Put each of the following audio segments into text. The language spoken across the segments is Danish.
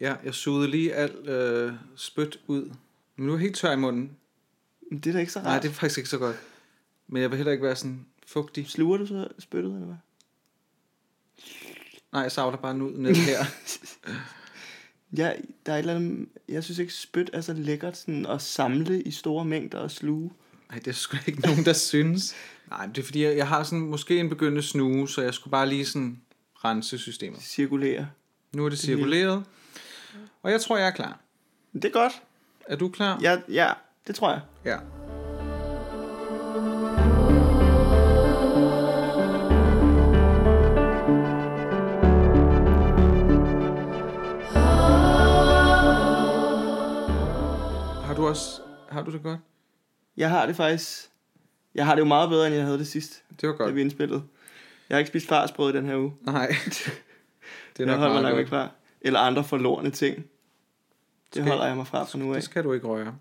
Ja, jeg sugede lige alt øh, spyt ud. Men nu er jeg helt tør i munden. Men det er da ikke så rart. Nej, det er faktisk ikke så godt. Men jeg vil heller ikke være sådan fugtig. Sluger du så spyttet, eller hvad? Nej, jeg savler bare ud ned her. Ja, der er et eller andet, jeg synes ikke, spyt er så lækkert sådan at samle i store mængder og sluge. Nej, det er sgu ikke nogen, der synes. Nej, det er fordi, jeg, jeg har sådan måske en begyndende snue, så jeg skulle bare lige sådan rense systemet. Cirkulere. Nu er det cirkuleret. Og jeg tror, jeg er klar. Det er godt. Er du klar? Ja, ja det tror jeg. Ja. Har du også har du det godt? Jeg har det faktisk... Jeg har det jo meget bedre, end jeg havde det sidst, Det var da godt. vi indspillede. Jeg har ikke spist farsbrød i den her uge. Nej. Det er jeg nok holder mig nok væk fra. Eller andre forlorene ting. Det Skal- holder jeg mig fra fra nu af. Det skal du ikke røre.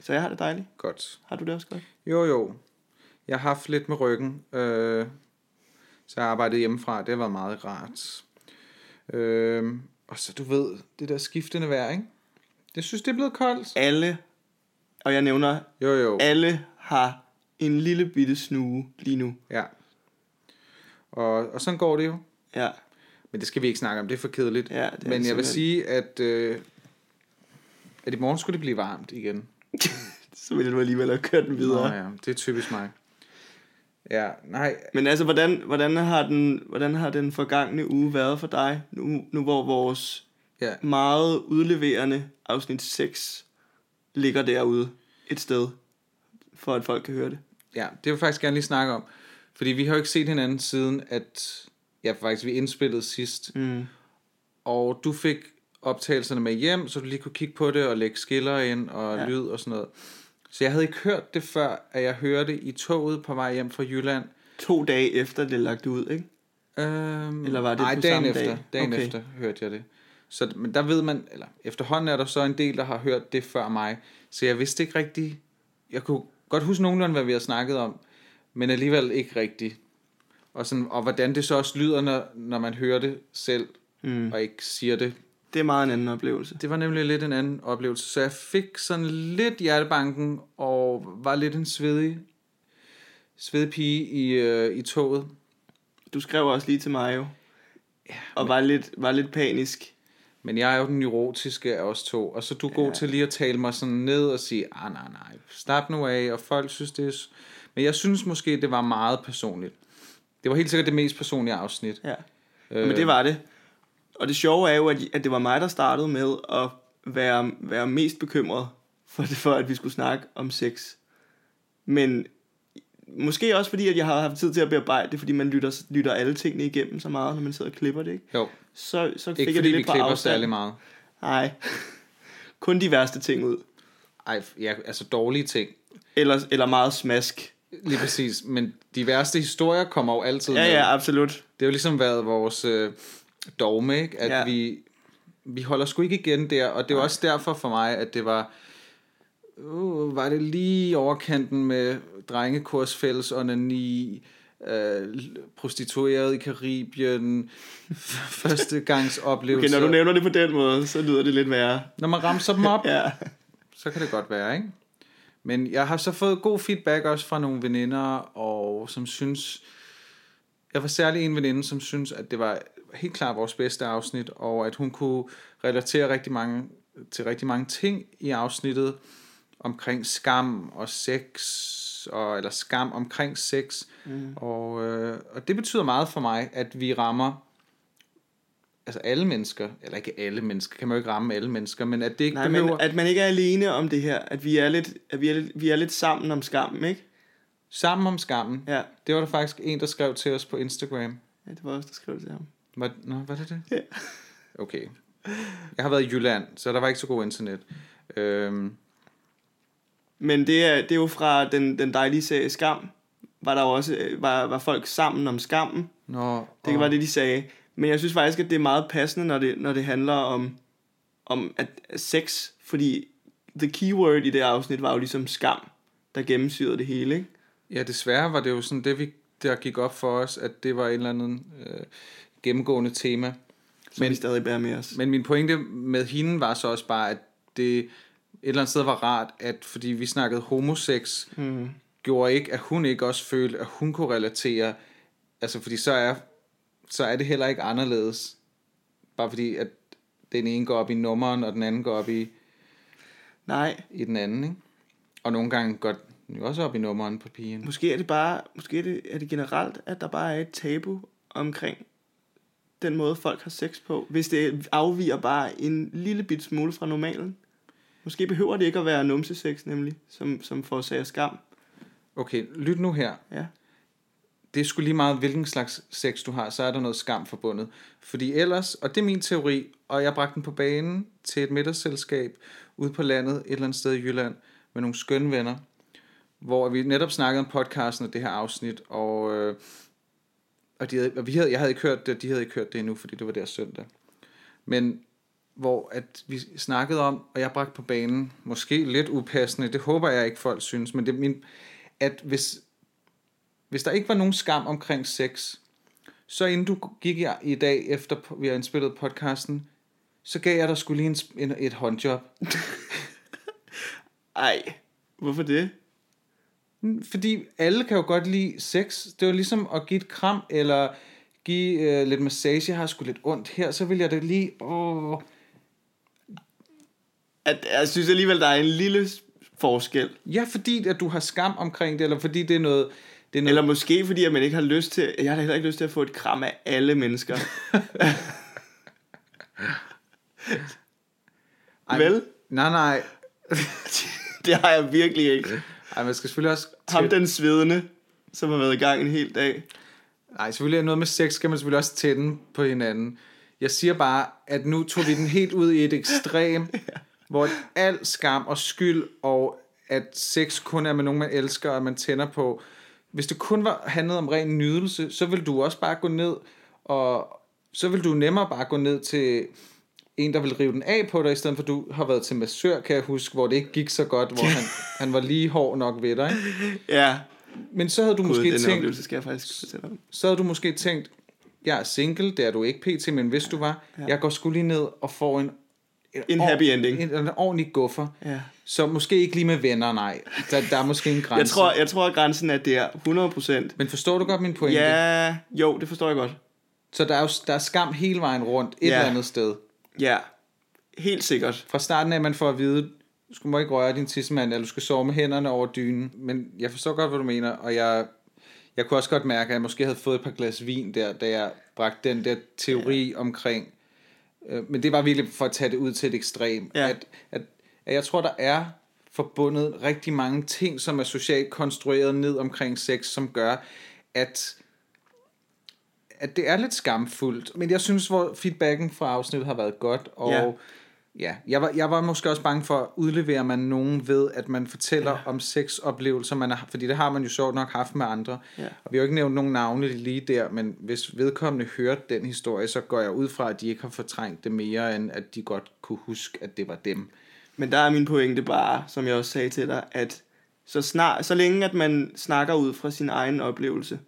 Så jeg har det dejligt. Godt. Har du det også godt? Jo, jo. Jeg har haft lidt med ryggen, øh, så jeg har arbejdet hjemmefra. Det har været meget rart. Øh, og så du ved, det der skiftende vejr, ikke? Jeg synes, det er blevet koldt. Alle, og jeg nævner, Jo, jo. alle har en lille bitte snue lige nu. Ja. Og, og sådan går det jo. Ja, Men det skal vi ikke snakke om, det er for kedeligt. Ja, det er Men jeg vil sige, at, øh, at i morgen skulle det blive varmt igen. så ville du alligevel have kørt den videre. Nå ja, det er typisk mig. Ja, nej, Men altså, hvordan, hvordan, har den, hvordan har den forgangne uge været for dig, nu, nu hvor vores ja, meget udleverende afsnit 6 ligger derude et sted, for at folk kan høre det? Ja, det vil jeg faktisk gerne lige snakke om. Fordi vi har jo ikke set hinanden siden, at ja, faktisk vi indspillede sidst. Mm. Og du fik optagelserne med hjem, så du lige kunne kigge på det og lægge skiller ind og Ja. lyd og sådan noget. Så jeg havde ikke hørt det før, at jeg hørte i toget på vej hjem fra Jylland. To dage efter det lagt ud, ikke? Øhm, Eller var det nej, på dagen samme efter, dag? Dagen Okay. efter hørte jeg det. Så, men der ved man, eller efterhånden er der så en del, der har hørt det før mig. Så jeg vidste ikke rigtigt, jeg kunne godt huske nogenlunde, hvad vi har snakket om, men alligevel ikke rigtigt. Og, sådan, og hvordan det så også lyder, når, når man hører det selv, Mm. og ikke siger det. Det er meget en anden oplevelse. Det var nemlig lidt en anden oplevelse. Så jeg fik sådan lidt hjertebanken, og var lidt en svedig, svedig pige i, øh, i toget. Du skrev også lige til mig jo, Ja, og var lidt, var lidt panisk. Men jeg er jo den neurotiske af os to, og så er du god Ja. til lige at tale mig sådan ned og sige, ah nej nej, slap nu af, og folk synes det er... s-" Men jeg synes måske, det var meget personligt. Det var helt sikkert det mest personlige afsnit. Ja. Øh, Men det var det. Og det sjove er jo, at, at det var mig, der startede med at være, være mest bekymret for, det, for, at vi skulle snakke om sex. Men måske også fordi, at jeg har haft tid til at bearbejde det, fordi man lytter, lytter alle tingene igennem så meget, når man sidder og klipper det, ikke? Jo, Så, så fik ikke jeg fordi det vi lidt på klipper afstand. særlig meget. Nej. Kun de værste ting ud. Ej, ja, altså dårlige ting. Eller, eller meget smask. Lige præcis. Men de værste historier kommer jo altid Ja, med. ja, absolut. Det har jo ligesom været vores øh, dogme, ikke? At Ja. vi, vi holder sgu ikke igen der, og det var også derfor for mig, at det var, uh, var det lige overkanten med drengekurs fælles onani, øh, prostitueret i Karibien, første gangs oplevelse. Okay, når du nævner det på den måde, så lyder det lidt værre. når man ramser dem op, Ja. så kan det godt være, ikke? Men jeg har så fået god feedback også fra nogle veninder, og som synes... Jeg var særlig en veninde, som synes, at det var helt klart vores bedste afsnit, og at hun kunne relatere rigtig mange, til rigtig mange ting i afsnittet omkring skam og sex, og, eller skam omkring sex. Mm. Og, øh, og det betyder meget for mig, at vi rammer altså alle mennesker, eller ikke alle mennesker, kan man jo ikke ramme alle mennesker, men at det ikke Nej, behøver... men at man ikke er alene om det her. At vi er lidt, at vi er lidt, vi er lidt sammen om skammen, ikke? Sammen om skammen. Ja. Det var der faktisk en, der skrev til os på Instagram. ja det var også, der skrev til ham. Var, nå, var det det? Ja. Okay. Jeg har været i Jylland, så der var ikke så god internet. Øhm, Men det er, det er jo fra den, den dejlige serie Skam. Var der også, øh, var, var folk sammen om skammen. nå, Det og- var det, de sagde. Men jeg synes faktisk, at det er meget passende, når det, når det handler om, om at, sex. Fordi the keyword i det afsnit var jo ligesom skam, der gennemsyrede det hele, ikke? Ja, desværre var det jo sådan det, vi, der gik op for os, at det var en eller anden øh, gennemgående tema. som men, vi stadig bærer med os. Men min pointe med hende var så også bare, at det et eller andet sted var rart, at fordi vi snakkede homosex, mm. gjorde ikke, at hun ikke også følte, at hun kunne relatere, altså fordi så er, så er det heller ikke anderledes, bare fordi, at den ene går op i nummeren, og den anden går op i, Nej. i den anden, ikke? Og nogle gange går den jo også op i nummeren på pigen. Måske er det bare, måske er det, er det generelt, at der bare er et tabu omkring den måde, folk har sex på. Hvis det afviger bare en lille bit smule fra normalen. Måske behøver det ikke at være numsesex, nemlig, som, som forårsager skam. Okay, lyt nu her. Ja. Det er sgu lige meget, hvilken slags sex du har, så er der noget skam forbundet. Fordi ellers, og det er min teori, og jeg bragte den på banen til et middagsselskab ude på landet, et eller andet sted i Jylland, med nogle skønne venner, hvor vi netop snakkede om podcasten og det her afsnit, og, øh, og, de havde, og vi havde, jeg havde ikke hørt det, de havde ikke hørt det endnu, fordi det var der søndag. Men hvor at vi snakkede om, og jeg bragte på banen, måske lidt upassende, det håber jeg ikke folk synes, men det er min, at hvis, hvis der ikke var nogen skam omkring sex, så inden du gik i, i dag, efter vi har indspillet podcasten, så gav jeg dig skulle lige en, en, et håndjob. Ej, hvorfor det? Fordi alle kan jo godt lide sex. Det var ligesom at give et kram, eller give øh, lidt massage. Jeg har sgu lidt ondt her, så vil jeg da lige... Åh. At, jeg synes alligevel, der er en lille forskel. Ja, fordi at du har skam omkring det, eller fordi det er noget... Det er noget... Eller måske fordi, at man ikke har lyst til... Jeg har heller ikke lyst til at få et kram af alle mennesker. Ej, Vel? Nej, nej. det har jeg virkelig ikke. Ej, man skal selvfølgelig også... Ham den svedende, som har været i gang en hel dag. Nej, selvfølgelig er noget med sex, skal man selvfølgelig også tænde på hinanden. Jeg siger bare, at nu tog vi den helt ud i et ekstrem, ja. hvor al skam og skyld, og at sex kun er med nogen, man elsker, og man tænder på. Hvis det kun var handlet om ren nydelse, så vil du også bare gå ned, og så vil du nemmere bare gå ned til en, der vil rive den af på dig, i stedet for du har været til massør, kan jeg huske, hvor det ikke gik så godt, hvor han, han var lige hård nok ved dig. Ikke? Ja. Men så havde du Gud, måske tænkt, skal jeg faktisk fortælle om. så havde du måske tænkt, jeg er single, det er du ikke pt, men hvis du var, Ja. jeg går sgu lige ned og får en, En happy ending. En, en ordentlig guffer. Ja. Så måske ikke lige med venner, nej. Der, der er måske en grænse. Jeg tror, jeg tror, at grænsen er der 100%. Men forstår du godt min pointe? Ja, jo, det forstår jeg godt. Så der er jo der er skam hele vejen rundt, et Ja. eller andet sted. Ja, helt sikkert. Fra starten af, man får at vide, du skal må ikke røre din tissemand, eller du skal sove med hænderne over dynen. Men jeg forstår godt, hvad du mener, og jeg, jeg kunne også godt mærke, at jeg måske havde fået et par glas vin der, da jeg bragte den der teori ja. omkring. Øh, men det var virkelig for at tage det ud til et ekstrem. Ja. At, at, at jeg tror, der er forbundet rigtig mange ting, som er socialt konstrueret ned omkring sex, som gør, at at det er lidt skamfuldt, men jeg synes, hvor feedbacken fra afsnittet har været godt, og Ja. Ja, jeg, var, jeg var måske også bange for, at udlevere man nogen ved, at man fortæller ja. om sexoplevelser, man har, fordi det har man jo sjovt nok haft med andre, Ja. og vi har jo ikke nævnt nogen navne lige der, men hvis vedkommende hørte den historie, så går jeg ud fra, at de ikke har fortrængt det mere, end at de godt kunne huske, at det var dem. Men der er min pointe bare, som jeg også sagde til dig, at så, snart, så længe at man snakker ud fra sin egen oplevelse,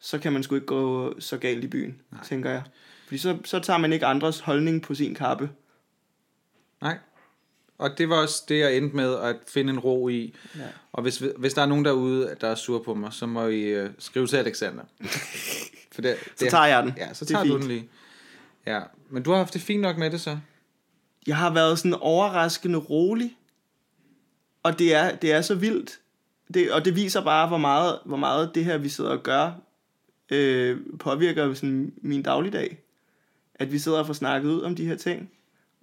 så kan man sgu ikke gå så galt i byen, Nej. tænker jeg. Fordi så, så tager man ikke andres holdning på sin kappe. Nej. Og det var også det, jeg endte med at finde en ro i. Ja. Og hvis, hvis der er nogen derude, der er sur på mig, så må I uh, skrive til Alexander. For det, Så tager jeg den. Ja, så Det er tager du den lige. Ja, men du har haft det fint nok med det så. Jeg har været sådan overraskende rolig, og det er, det er så vildt. Det, og det viser bare, hvor meget, hvor meget det her, vi sidder og gør, øh, påvirker sådan min dagligdag. At vi sidder og får snakket ud om de her ting,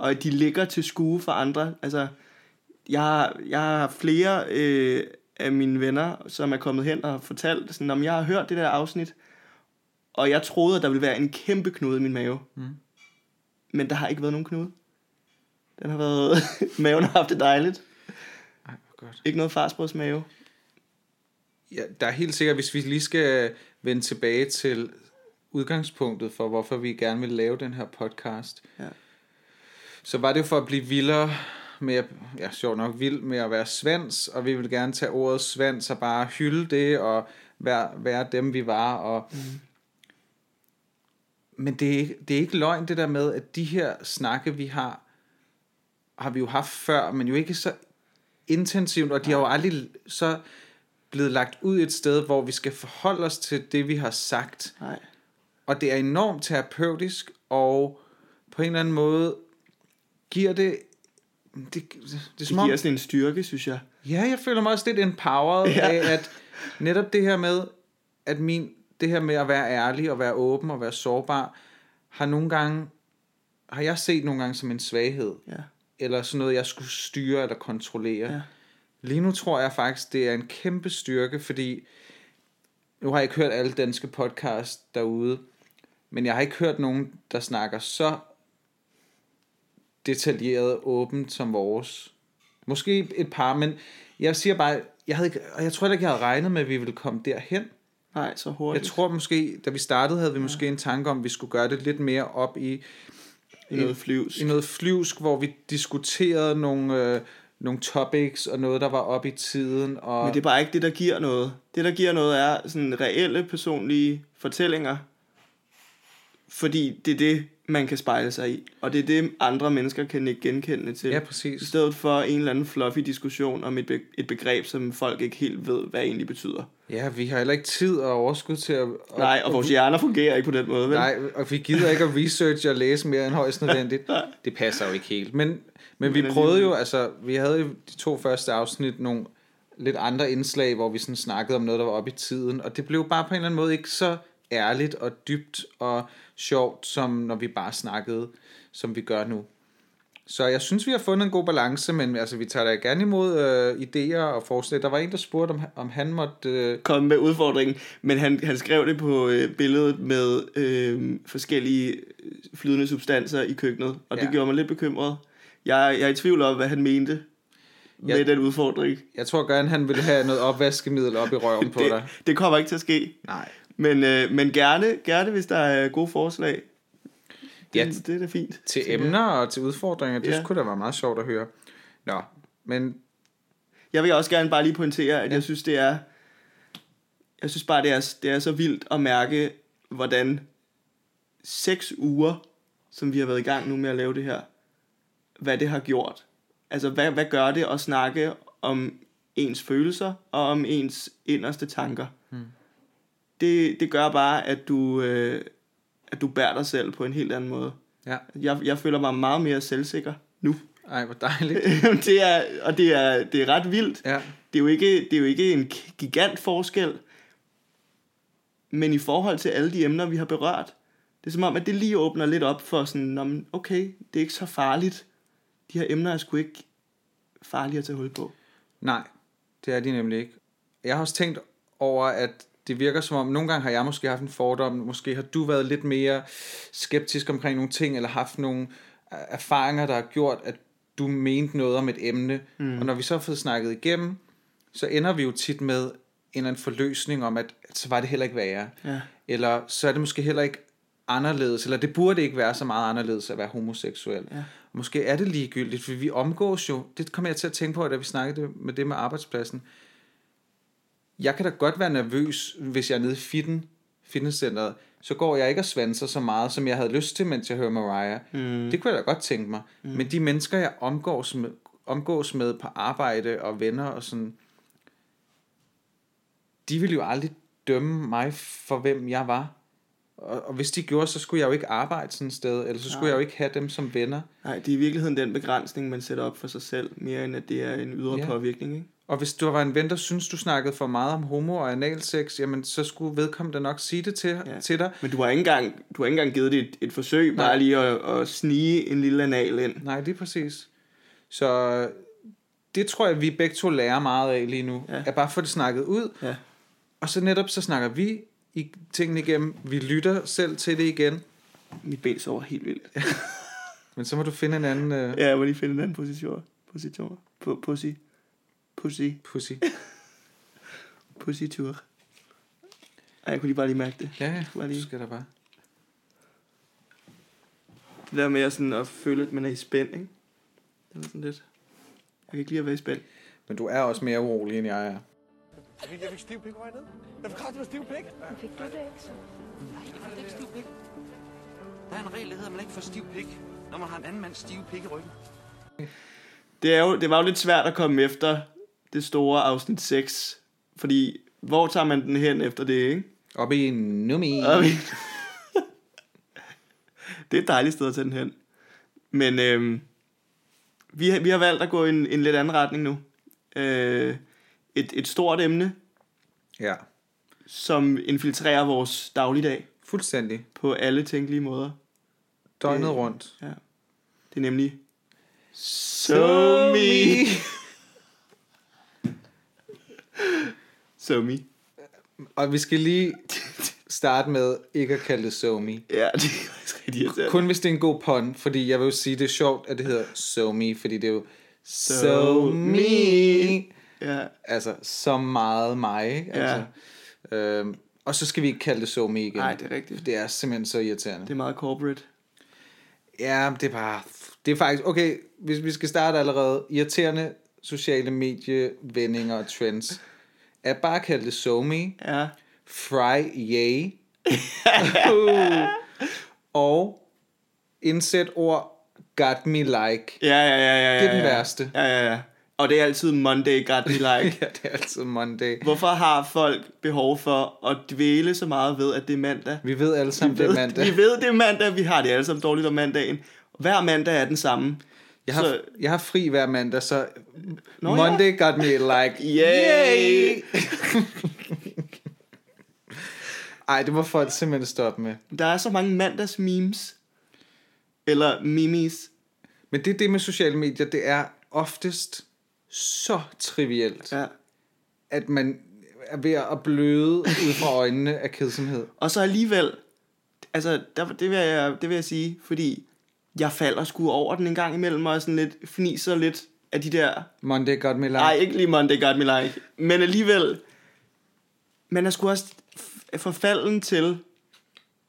og de ligger til skue for andre. Altså, jeg har, jeg har flere øh, af mine venner, som er kommet hen og fortalt, sådan, om jeg har hørt det der afsnit, og jeg troede, at der ville være en kæmpe knude i min mave. Mm. Men der har ikke været nogen knude. Den har været... Maven har haft det dejligt. Ej, hvor godt. Ikke noget farsbrødsmave. Ja, der er helt sikkert, hvis vi lige skal vende tilbage til udgangspunktet for, hvorfor vi gerne vil lave den her podcast, Ja. Så var det jo for at blive vildere med, at- ja, sjovt nok vild med at være svans, og vi vil gerne tage ordet svans og bare hylde det, og være, være dem, vi var, og Mm. men det er, ikke, det er ikke løgn det der med, at de her snakke, vi har, har vi jo haft før, men jo ikke så intensivt, og de har jo aldrig så blevet lagt ud et sted, hvor vi skal forholde os til det, vi har sagt. Nej. Og det er enormt terapeutisk, og på en eller anden måde giver det... Det, det, det er Det giver sådan en styrke, synes jeg. Ja, jeg føler mig også lidt empowered ja. af, at netop det her med, at min, det her med at være ærlig og være åben og være sårbar, har nogle gange, har jeg set nogle gange som en svaghed, Ja. eller sådan noget, jeg skulle styre eller kontrollere. Ja. Lige nu tror jeg faktisk, det er en kæmpe styrke, fordi nu har jeg ikke hørt alle danske podcasts derude, men jeg har ikke hørt nogen, der snakker så detaljeret åbent som vores. Måske et par, men jeg siger bare, jeg havde ikke, og jeg tror ikke, jeg havde regnet med, at vi ville komme derhen. Nej, så Jeg hurtigt. tror måske, da vi startede, havde vi måske en tanke om, at vi skulle gøre det lidt mere op i, I noget flyvs. i noget flyvsk, hvor vi diskuterede nogle, øh, nogle topics og noget, der var op i tiden. Og Men det er bare ikke det, der giver noget. Det, der giver noget, er sådan reelle personlige fortællinger. Fordi det er det, man kan spejle sig i. Og det er det, andre mennesker kan ikke genkende til. Ja, I præcis. stedet for en eller anden fluffy diskussion om et, be- et begreb, som folk ikke helt ved, hvad egentlig betyder. Ja, vi har heller ikke tid og overskud til at... at Nej, og vores hjerner fungerer ikke på den måde, vel? Nej, og vi gider ikke at researche og læse mere end højst nødvendigt. Det passer jo ikke helt. Men, men vi Men prøvede jo, altså, vi havde jo de to første afsnit nogle lidt andre indslag, hvor vi sådan snakkede om noget, der var oppe i tiden, og det blev bare på en eller anden måde ikke så ærligt og dybt og sjovt, som når vi bare snakkede, som vi gør nu. Så jeg synes, vi har fundet en god balance, men altså, vi tager da gerne imod øh, idéer og forslag. Der var en, der spurgte, om, om han måtte... Øh, komme med udfordringen, men han, han skrev det på øh, billedet med øh, forskellige øh, flydende substanser i køkkenet, og det Ja. gjorde mig lidt bekymret. Jeg, jeg er i tvivl om, hvad han mente med Ja. den udfordring. jeg tror gerne, han ville have noget opvaskemiddel op i røven på dig. Det, det kommer ikke til at ske, Nej. Men, øh, men gerne, gerne, hvis der er gode forslag. Det, Ja, det er da fint. til emner og til udfordringer, det Ja. ja. skulle da være meget sjovt at høre. Nå, men Jeg vil også gerne bare lige pointere, at jeg synes, det er... Jeg synes bare, det er, det er så vildt at mærke, hvordan seks uger, som vi har været i gang nu med at lave det her, hvad det har gjort. Altså, hvad, hvad gør det at snakke om ens følelser og om ens inderste tanker? Hmm. Det, det gør bare, at du, øh, at du bærer dig selv på en helt anden måde. ja, Jeg, jeg føler mig meget mere selvsikker nu. ej, hvor dejligt. det er, og det er, det er ret vildt. Ja, Det er jo ikke, det er jo ikke en gigant forskel, men i forhold til alle de emner, vi har berørt, det er som om, at det lige åbner lidt op for sådan, "Nå, men okay, det er ikke så farligt. De her emner er sgu ikke farlige at tage hul på. nej, det er de nemlig ikke. Jeg har også tænkt over, at det virker som om, nogle gange har jeg måske haft en fordom, måske har du været lidt mere skeptisk omkring nogle ting, eller haft nogle øh, erfaringer, der har gjort, at du mente noget om et emne, mm. og når vi så har fået snakket igennem, så ender vi jo tit med en eller anden forløsning om, at, at så var det heller ikke værre. Ja. Eller så er det måske heller ikke anderledes, eller det burde ikke være så meget anderledes at være homoseksuel. Ja. Måske er det ligegyldigt, for vi omgås jo, det kommer jeg til at tænke på, da vi snakkede med det med arbejdspladsen. Jeg kan da godt være nervøs, hvis jeg er nede i fitten, fitnesscenteret, så går jeg ikke og svanser så meget, som jeg havde lyst til, mens jeg hører Mariah. Mm. Det kunne jeg da godt tænke mig. Mm. Men de mennesker, jeg omgås med, omgås med på arbejde og venner og sådan, de ville jo aldrig dømme mig for, hvem jeg var. Og, og hvis de gjorde, så skulle jeg jo ikke arbejde sådan et sted, eller så skulle Nej. jeg jo ikke have dem som venner. Nej, det er i virkeligheden den begrænsning, man sætter op for sig selv, mere end at det er en ydre Ja. påvirkning. Ikke? Og hvis du var en ven, der synes, du snakkede for meget om homo og analsex, jamen så skulle vedkommende nok sige det til, Ja. til dig. Men du har ikke engang, du har ikke engang givet det et, et forsøg, Nej. bare lige at, at snige en lille anal ind. Nej, det er præcis. Så det tror jeg, vi begge to lærer meget af lige nu. Ja. At bare få det snakket ud, Ja. og så netop så snakker vi i tingene igennem. Vi lytter selv til det igen. Mit ben sover helt vildt. Men så må du finde en anden uh, Ja, jeg må lige finde en anden position. Position. På, pussy. Pussy. pussy. Pussy-tur. Ej, jeg kunne lige bare lige mærke det. Ja, ja, Bare lige. du skal der bare. Det der med at, sådan at føle, at man er i spænd, ikke? Det er sådan lidt... Jeg kan ikke lide at være i spænd. Men du er også mere urolig, end jeg er. Jeg fik, jeg fik stiv pik vej ned. Jeg fik kraftigt med stiv pik. Fik du det ikke så? Nej, jeg fik ikke stiv pik. Der er en regel, der hedder, at man ikke får stiv pik, når man har en anden mands stive pik i ryggen. Det, er jo, det var jo lidt svært at komme efter det store afsnit 6. Fordi, hvor tager man den hen efter det, ikke? Op i nummi. Og vi- det er et dejligt sted at tage den hen. Men øhm, vi, har, vi har valgt at gå i en, en lidt anden retning nu. Øh, et, et stort emne, Ja, som infiltrerer vores dagligdag fuldstændig. på alle tænkelige måder. Døgnet Det- rundt. Ja. Det er nemlig So me. So me. Og vi skal lige starte med ikke at kalde det so me. Ja, det er faktisk rigtig irriterende. Kun hvis det er en god pun, fordi jeg vil jo sige, det er sjovt, at det hedder so me, fordi det er jo so, So me. me. Ja, Altså, så meget mig. ikke? Altså, øhm, og så skal vi ikke kalde det so me igen. Nej, det er rigtigt. Det er simpelthen så irriterende. det er meget corporate. Ja, det er bare... Det er faktisk... Okay, hvis vi skal starte allerede. Irriterende sociale medievendinger og trends. Er bare at kalde det so me. Ja. Fry yay. uh. Og indsæt ord got me like. Ja, ja, ja, ja, ja. Det er den ja. værste. Ja, ja, ja. Og det er altid Monday got me like. ja, det er altid Monday. Hvorfor har folk behov for at dvæle så meget ved, at det er mandag? Vi ved alle sammen, vi det er ved, mandag. Vi ved, det er mandag. Vi har det alle sammen dårligt om mandagen. Hver mandag er den samme. Jeg har, Så- jeg har fri hver mandag, så Nå, Monday got me like. Yay! Ej, det må folk simpelthen stoppe med. Der er så mange mandags memes. Eller memes. Men det det med sociale medier, det er oftest så trivielt, Ja. at man er ved at bløde ud fra øjnene af kedsomhed. Og så alligevel, altså der, det, vil jeg, det vil jeg sige, fordi jeg falder sgu over den en gang imellem, og sådan lidt fniser lidt af de der, Monday got me like. nej ikke lige Monday got me like, men alligevel, man er sgu også forfalden til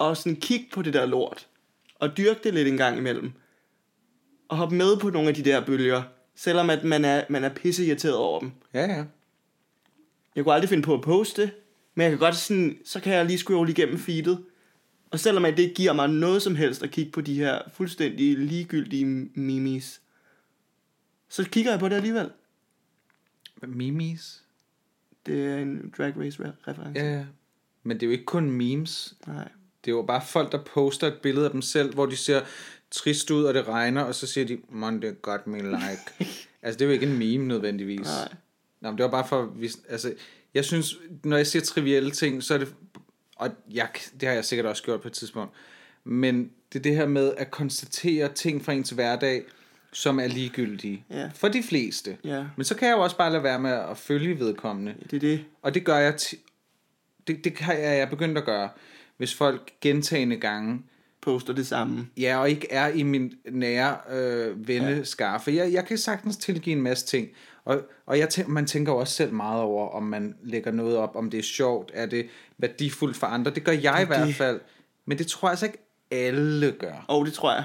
at sådan kigge på det der lort, og dyrke det lidt en gang imellem, og hoppe med på nogle af de der bølger, selvom at man er, man er pisse irriteret over dem. Ja, ja. Jeg kunne aldrig finde på at poste, men jeg kan godt sådan, så kan jeg lige scrolle igennem feedet. Og selvom det ikke giver mig noget som helst at kigge på de her fuldstændig ligegyldige memes, så kigger jeg på det alligevel. Mimis. Det er en Drag Race re- reference. Ja, ja. Men det er jo ikke kun memes. Nej. Det er jo bare folk, der poster et billede af dem selv, hvor de ser trist ud, og det regner, og så siger de, Monday got me like. altså, det er jo ikke en meme nødvendigvis. Nej. Nå, men det var bare for, hvis, altså, jeg synes, når jeg siger trivielle ting, så er det, og jeg, det har jeg sikkert også gjort på et tidspunkt, men det er det her med at konstatere ting fra ens hverdag, som er ligegyldige. Ja. For de fleste. Ja. Men så kan jeg jo også bare lade være med at følge vedkommende. Det er det. Og det gør jeg, ti- det, det kan jeg, jeg begyndt at gøre, hvis folk gentagende gange, Poster det samme. ja, og ikke er i min nære øh, venneskar. For jeg, jeg kan sagtens tilgive en masse ting. Og, og jeg tænker, man tænker jo også selv meget over, om man lægger noget op, om det er sjovt, er det værdifuldt for andre. Det gør jeg i hvert det. fald. Men det tror jeg altså ikke alle gør. Og det tror jeg.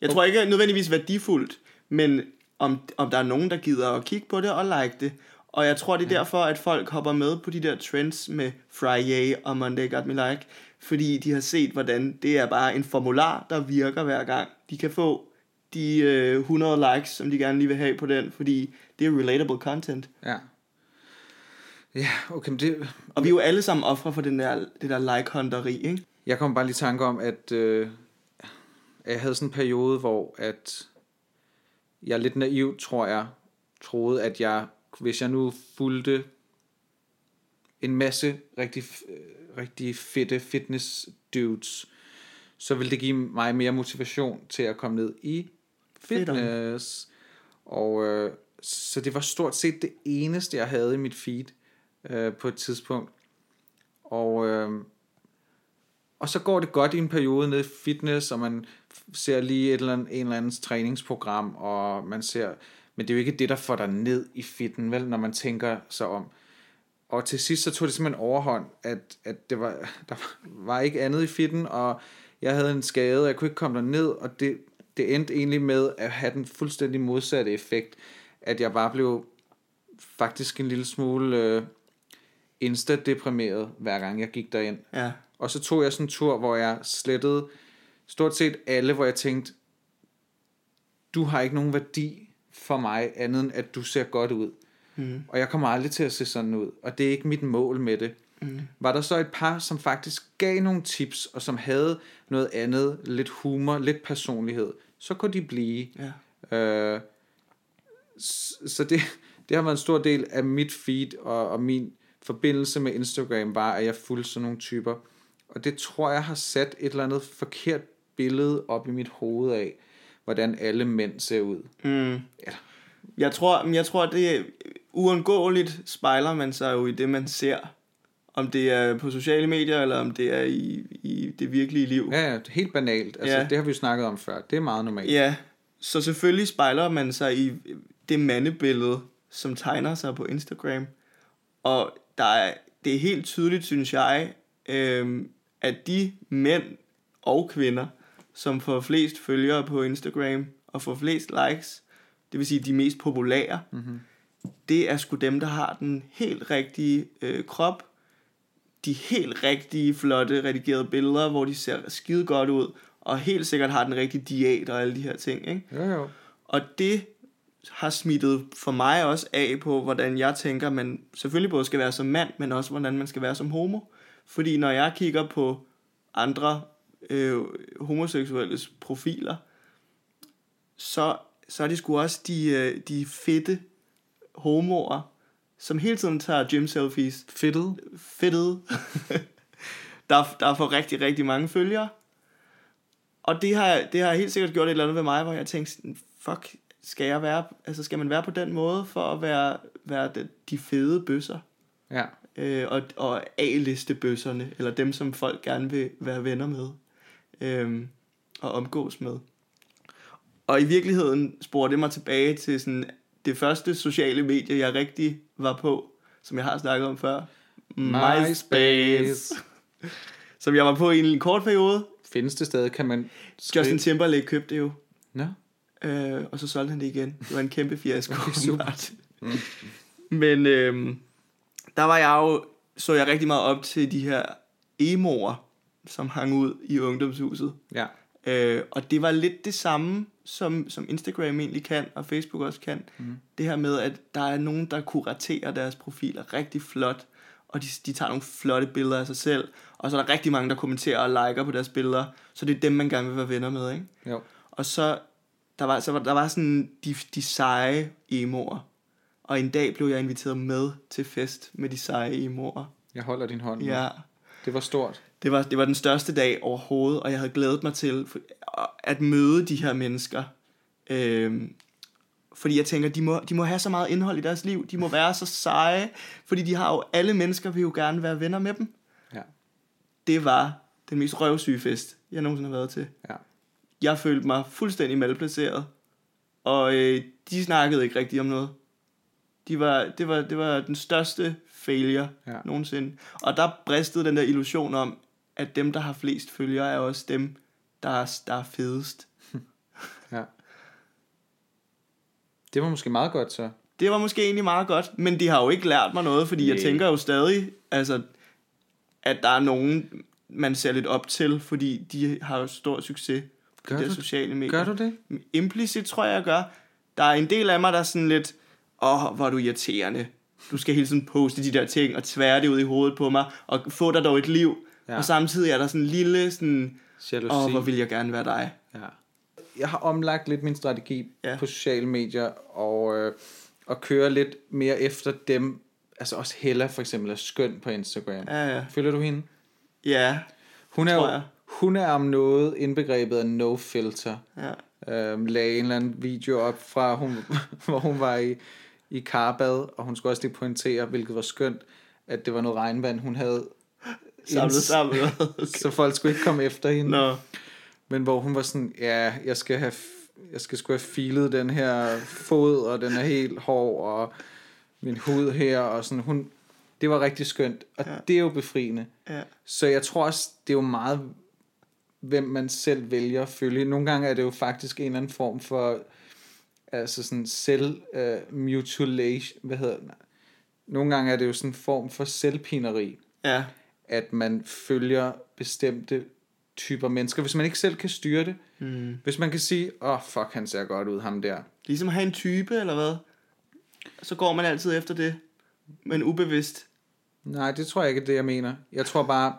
Jeg tror ikke nødvendigvis værdifuldt, men om, om der er nogen, der gider at kigge på det og like det. Og jeg tror, det er derfor, at folk hopper med på de der trends med Friday og Monday Got Me Like. Fordi de har set, hvordan det er bare en formular, der virker hver gang. De kan få de øh, 100 likes, som de gerne lige vil have på den, fordi det er relatable content. Ja. Ja, okay, men det, Og vi er jo alle sammen ofre for den der, det der like-hunteri, ikke? Jeg kom bare lige i tanke om, at øh, jeg havde sådan en periode, hvor at jeg lidt naiv, tror jeg, troede, at jeg, hvis jeg nu fulgte en masse rigtig, øh, rigtig fedte fitness dudes, så ville det give mig mere motivation til at komme ned i fitness. Og øh, så det var stort set det eneste, jeg havde i mit feed øh, på et tidspunkt. Og øh, og så går det godt i en periode nede i fitness, og man ser lige et eller andet, en eller andens træningsprogram, og man ser, men det er jo ikke det, der får dig ned i fitten, vel, når man tænker sig om. Og til sidst så tog det simpelthen overhånd, at, at det var, der var ikke andet i fitten, og jeg havde en skade, og jeg kunne ikke komme ned, og det, det endte egentlig med at have den fuldstændig modsatte effekt, at jeg bare blev faktisk en lille smule øh, insta-deprimeret, hver gang jeg gik derind. Ja. Og så tog jeg sådan en tur, hvor jeg slettede stort set alle, hvor jeg tænkte, du har ikke nogen værdi for mig, andet end at du ser godt ud. Mm. Og jeg kommer aldrig til at se sådan ud, og det er ikke mit mål med det. Mm. Var der så et par, som faktisk gav nogle tips, og som havde noget andet, lidt humor, lidt personlighed, så kunne de blive. Ja. Øh, så det, det har været en stor del af mit feed, og, og min forbindelse med Instagram var, at jeg fulgte sådan nogle typer. Og det tror jeg har sat et eller andet forkert billede op i mit hoved af, hvordan alle mænd ser ud. Mm. Ja. Jeg tror, jeg tror, det er uundgåeligt spejler man sig jo i det, man ser. Om det er på sociale medier, eller om det er i, i det virkelige liv. Ja, ja, helt banalt. Altså, Ja. Det har vi jo snakket om før. Det er meget normalt. Ja, så selvfølgelig spejler man sig i det mandebillede, som tegner sig på Instagram. Og der er, det er helt tydeligt, synes jeg, øhm, at de mænd og kvinder, som får flest følgere på Instagram og får flest likes, det vil sige de mest populære, mm-hmm. det er sgu dem, der har den helt rigtige øh, krop, de helt rigtige, flotte, redigerede billeder, hvor de ser skide godt ud, og helt sikkert har den rigtige diæt og alle de her ting. Ikke? Jo, jo. Og det har smittet for mig også af på, hvordan jeg tænker, man selvfølgelig både skal være som mand, men også hvordan man skal være som homo. Fordi når jeg kigger på andre øh, homoseksuelles profiler, så, så er det sgu også de, øh, de fedte homoer, som hele tiden tager gym selfies. Fedtet. Fedtede. der, der får rigtig, rigtig mange følgere. Og det har, det har helt sikkert gjort et eller andet ved mig, hvor jeg tænkte, fuck, skal jeg være, altså skal man være på den måde for at være, være de, de fede bøsser? Ja. øh, og, og A-liste bøsserne, eller dem, som folk gerne vil være venner med, øh, og omgås med. Og i virkeligheden spurgte det mig tilbage til sådan det første sociale medie, jeg rigtig var på, som jeg har snakket om før. MySpace. som jeg var på i en kort periode. Findes det stadig, kan man skrive... Justin Timberlake købte det jo, Nå, øh, og så solgte han det igen. Det var en kæmpe fiasko. Okay, super. åbenbart. Men øh, der var jeg jo, så jeg rigtig meget op til de her emoer, som hang ud i ungdomshuset. ja. Øh, og det var lidt det samme, som, som Instagram egentlig kan, og Facebook også kan. Mm. Det her med, at der er nogen, der kuraterer deres profiler rigtig flot, og de, de tager nogle flotte billeder af sig selv, og så er der rigtig mange, der kommenterer og liker på deres billeder, så det er dem, man gerne vil være venner med, ikke? Jo. Og så, der var, så var, der var sådan de, de seje emoer, og en dag blev jeg inviteret med til fest med de seje emoer. Jeg holder din hånd. Ja, Det var stort. det var, det var den største dag overhovedet, og jeg havde glædet mig til at møde de her mennesker. Øhm, fordi jeg tænker, de må, de må have så meget indhold i deres liv. De må være så seje, fordi de har jo, alle mennesker vil jo gerne være venner med dem. Ja. Det var den mest røvsyge fest, jeg nogensinde har været til. Ja. Jeg følte mig fuldstændig malplaceret, og øh, de snakkede ikke rigtig om noget. De var, det, var, det var den største failure Ja. nogensinde. Og der bristede den der illusion om, at dem, der har flest følgere, er også dem, der er, der er fedest. Ja. Det var måske meget godt så. Det var måske egentlig meget godt, men de har jo ikke lært mig noget, fordi jeg Nej. tænker jo stadig, altså, at der er nogen, man ser lidt op til, fordi de har jo stor succes Gør de du- sociale medier. Gør du det? Implicit tror jeg, jeg gør. Der er en del af mig, der er sådan lidt, åh, hvor er du irriterende. Du skal hele tiden poste de der ting og tvære det ud i hovedet på mig, og få dig dog et liv. Ja. Og samtidig er der sådan en lille sådan, Jalousi. åh, hvor vil jeg gerne være dig. Ja. Jeg har omlagt lidt min strategi ja. På sociale medier, og, øh, og kører lidt mere efter dem. Altså også Hella for eksempel er skøn på Instagram. Ja, ja. Følger du hende? Ja, Hun er, jo, jeg. Hun er om noget indbegrebet af no filter. ja. Øhm, lagde en eller anden video op fra, hun, hvor hun var i, i karbad, og hun skulle også lige pointere, hvilket var skønt, at det var noget regnvand, hun havde Samlet sammen. Okay. så folk skulle ikke komme efter hende. Nå, Men hvor hun var sådan, ja, jeg skal have, jeg skal sgu have filet den her fod, og den er helt hård, og min hud her, og sådan, hun, det var rigtig skønt, og. Ja. det er jo befriende. ja. Så jeg tror også, det er jo meget, hvem man selv vælger at følge. Nogle gange er det jo faktisk en eller anden form for, altså sådan selv uh, mutilation, hvad hedder det? Nogle gange er det jo sådan en form for selvpineri, Ja, at man følger bestemte typer mennesker, hvis man ikke selv kan styre det. Mm. Hvis man kan sige, åh, oh, fuck, han ser godt ud, ham der. Ligesom at have en type, eller hvad? Så går man altid efter det, men ubevidst. Nej, det tror jeg ikke er det, jeg mener. Jeg tror bare,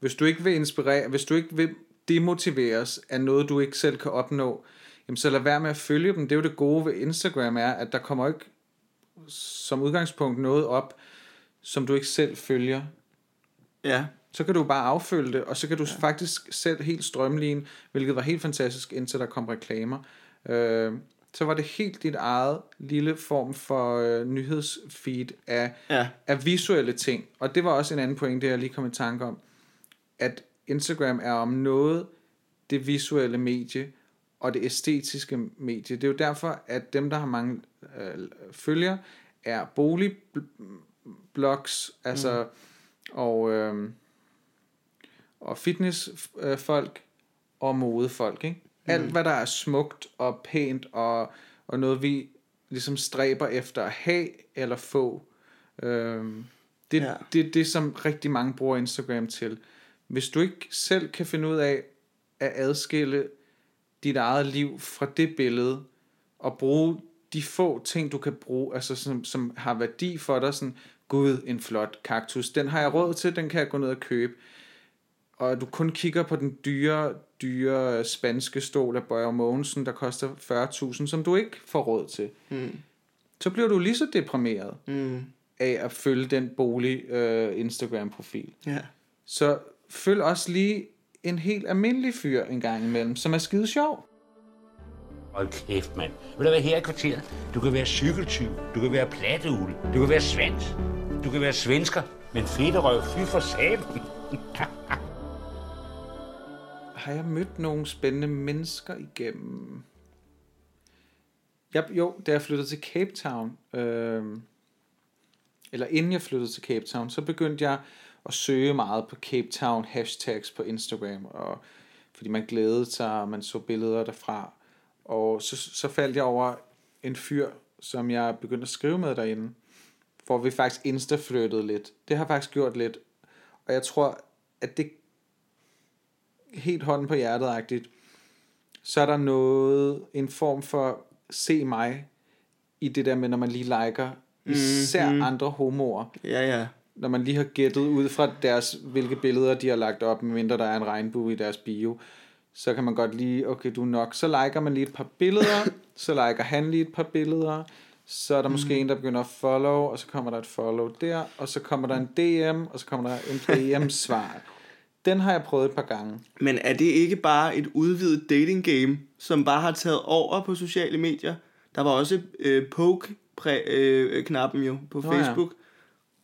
hvis du ikke vil inspirere, hvis du ikke vil demotiveres af noget, du ikke selv kan opnå, jamen så lad være med at følge dem. Det er jo det gode ved Instagram, er, at der kommer ikke som udgangspunkt noget op, som du ikke selv følger. Ja, Så kan du bare affølge det, og så kan du ja. faktisk selv helt strømline, hvilket var helt fantastisk, indtil der kom reklamer. Øh, så var det helt dit eget lille form for øh, nyhedsfeed af, ja, af visuelle ting. Og det var også en anden pointe, jeg lige kom i tanke om. At Instagram er om noget det visuelle medie og det æstetiske medie. Det er jo derfor, at dem, der har mange øh, følger, er boligblogs, altså, mm. og, øh, og fitnessfolk og modefolk. Ikke? Alt, hvad der er smukt og pænt og, og noget, vi ligesom stræber efter at have eller få. Øhm, det, ja. det er det, som rigtig mange bruger Instagram til. Hvis du ikke selv kan finde ud af at adskille dit eget liv fra det billede, og bruge de få ting, du kan bruge, altså som, som har værdi for dig, sådan, gud, en flot kaktus, den har jeg råd til, den kan jeg gå ned og købe og du kun kigger på den dyre, dyre spanske stol af Bøger Mogensen, der koster 40.000, som du ikke får råd til, mm, så bliver du lige så deprimeret mm, af at følge den bolig øh, Instagram-profil. ja. Så følg også lige en helt almindelig fyr en gang imellem, som er skide sjov. Hold kæft, mand. Vil du være her i kvarteret? Du kan være cykeltyv, du kan være platteugle, du kan være svans, du kan være svensker, men fedterøv, fy for satan. Har jeg mødt nogle spændende mennesker igennem? Jeg, jo, da jeg flyttede til Cape Town, øh, eller inden jeg flyttede til Cape Town, så begyndte jeg at søge meget på Cape Town hashtags på Instagram, og, fordi man glædede sig, og man så billeder derfra. Og så, så faldt jeg over en fyr, som jeg begyndte at skrive med derinde, hvor vi faktisk insta-flyttede lidt. Det har faktisk gjort lidt. Og jeg tror, at det helt hånden på hjertet-agtigt, så er der noget, en form for se mig, i det der med, når man lige liker især mm, andre homoer, Ja, ja. Når man lige har gættet ud fra deres, hvilke billeder de har lagt op, medmindre der er en regnbue i deres bio, så kan man godt lige, okay, du er nok, så liker man lige et par billeder, så liker han lige et par billeder, så er der måske en, der begynder at follow, og så kommer der et follow der, og så kommer der en DM, og så kommer der en DM-svar. Den har jeg prøvet et par gange. Men er det ikke bare et udvidet dating game, som bare har taget over på sociale medier? Der var også øh, poke-knappen jo på Nå ja.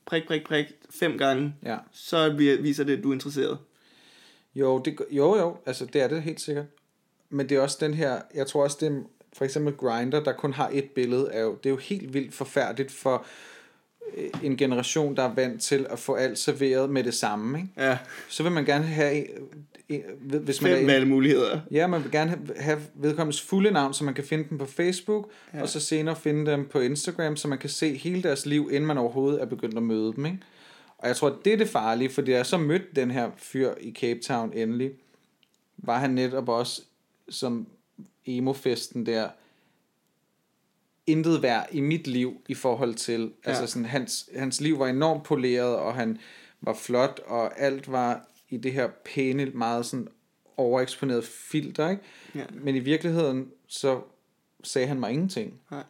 Prik, prik, prik, fem gange. Ja. Så vi- viser det, at du er interesseret. Jo, det, jo, jo, altså det er det helt sikkert. Men det er også den her, jeg tror også det er, for eksempel Grinder, der kun har et billede, er jo, det er jo helt vildt forfærdeligt for en generation, der er vant til at få alt serveret med det samme. Ikke? Ja, Så vil man gerne have, hvis man fem er, valgmuligheder. ja, man vil gerne have, vedkommendes fulde navn, så man kan finde dem på Facebook, ja. og så senere finde dem på Instagram, så man kan se hele deres liv, inden man overhovedet er begyndt at møde dem. Ikke? Og jeg tror, at det er det farlige, fordi jeg så mødte den her fyr i Cape Town endelig, var han netop også som emo-festen der, intet værd i mit liv i forhold til, ja. altså sådan, hans, hans liv var enormt poleret, og han var flot, og alt var i det her pæne, meget sådan overeksponeret filter, ikke? Ja. Men i virkeligheden, så sagde han mig ingenting. Nej.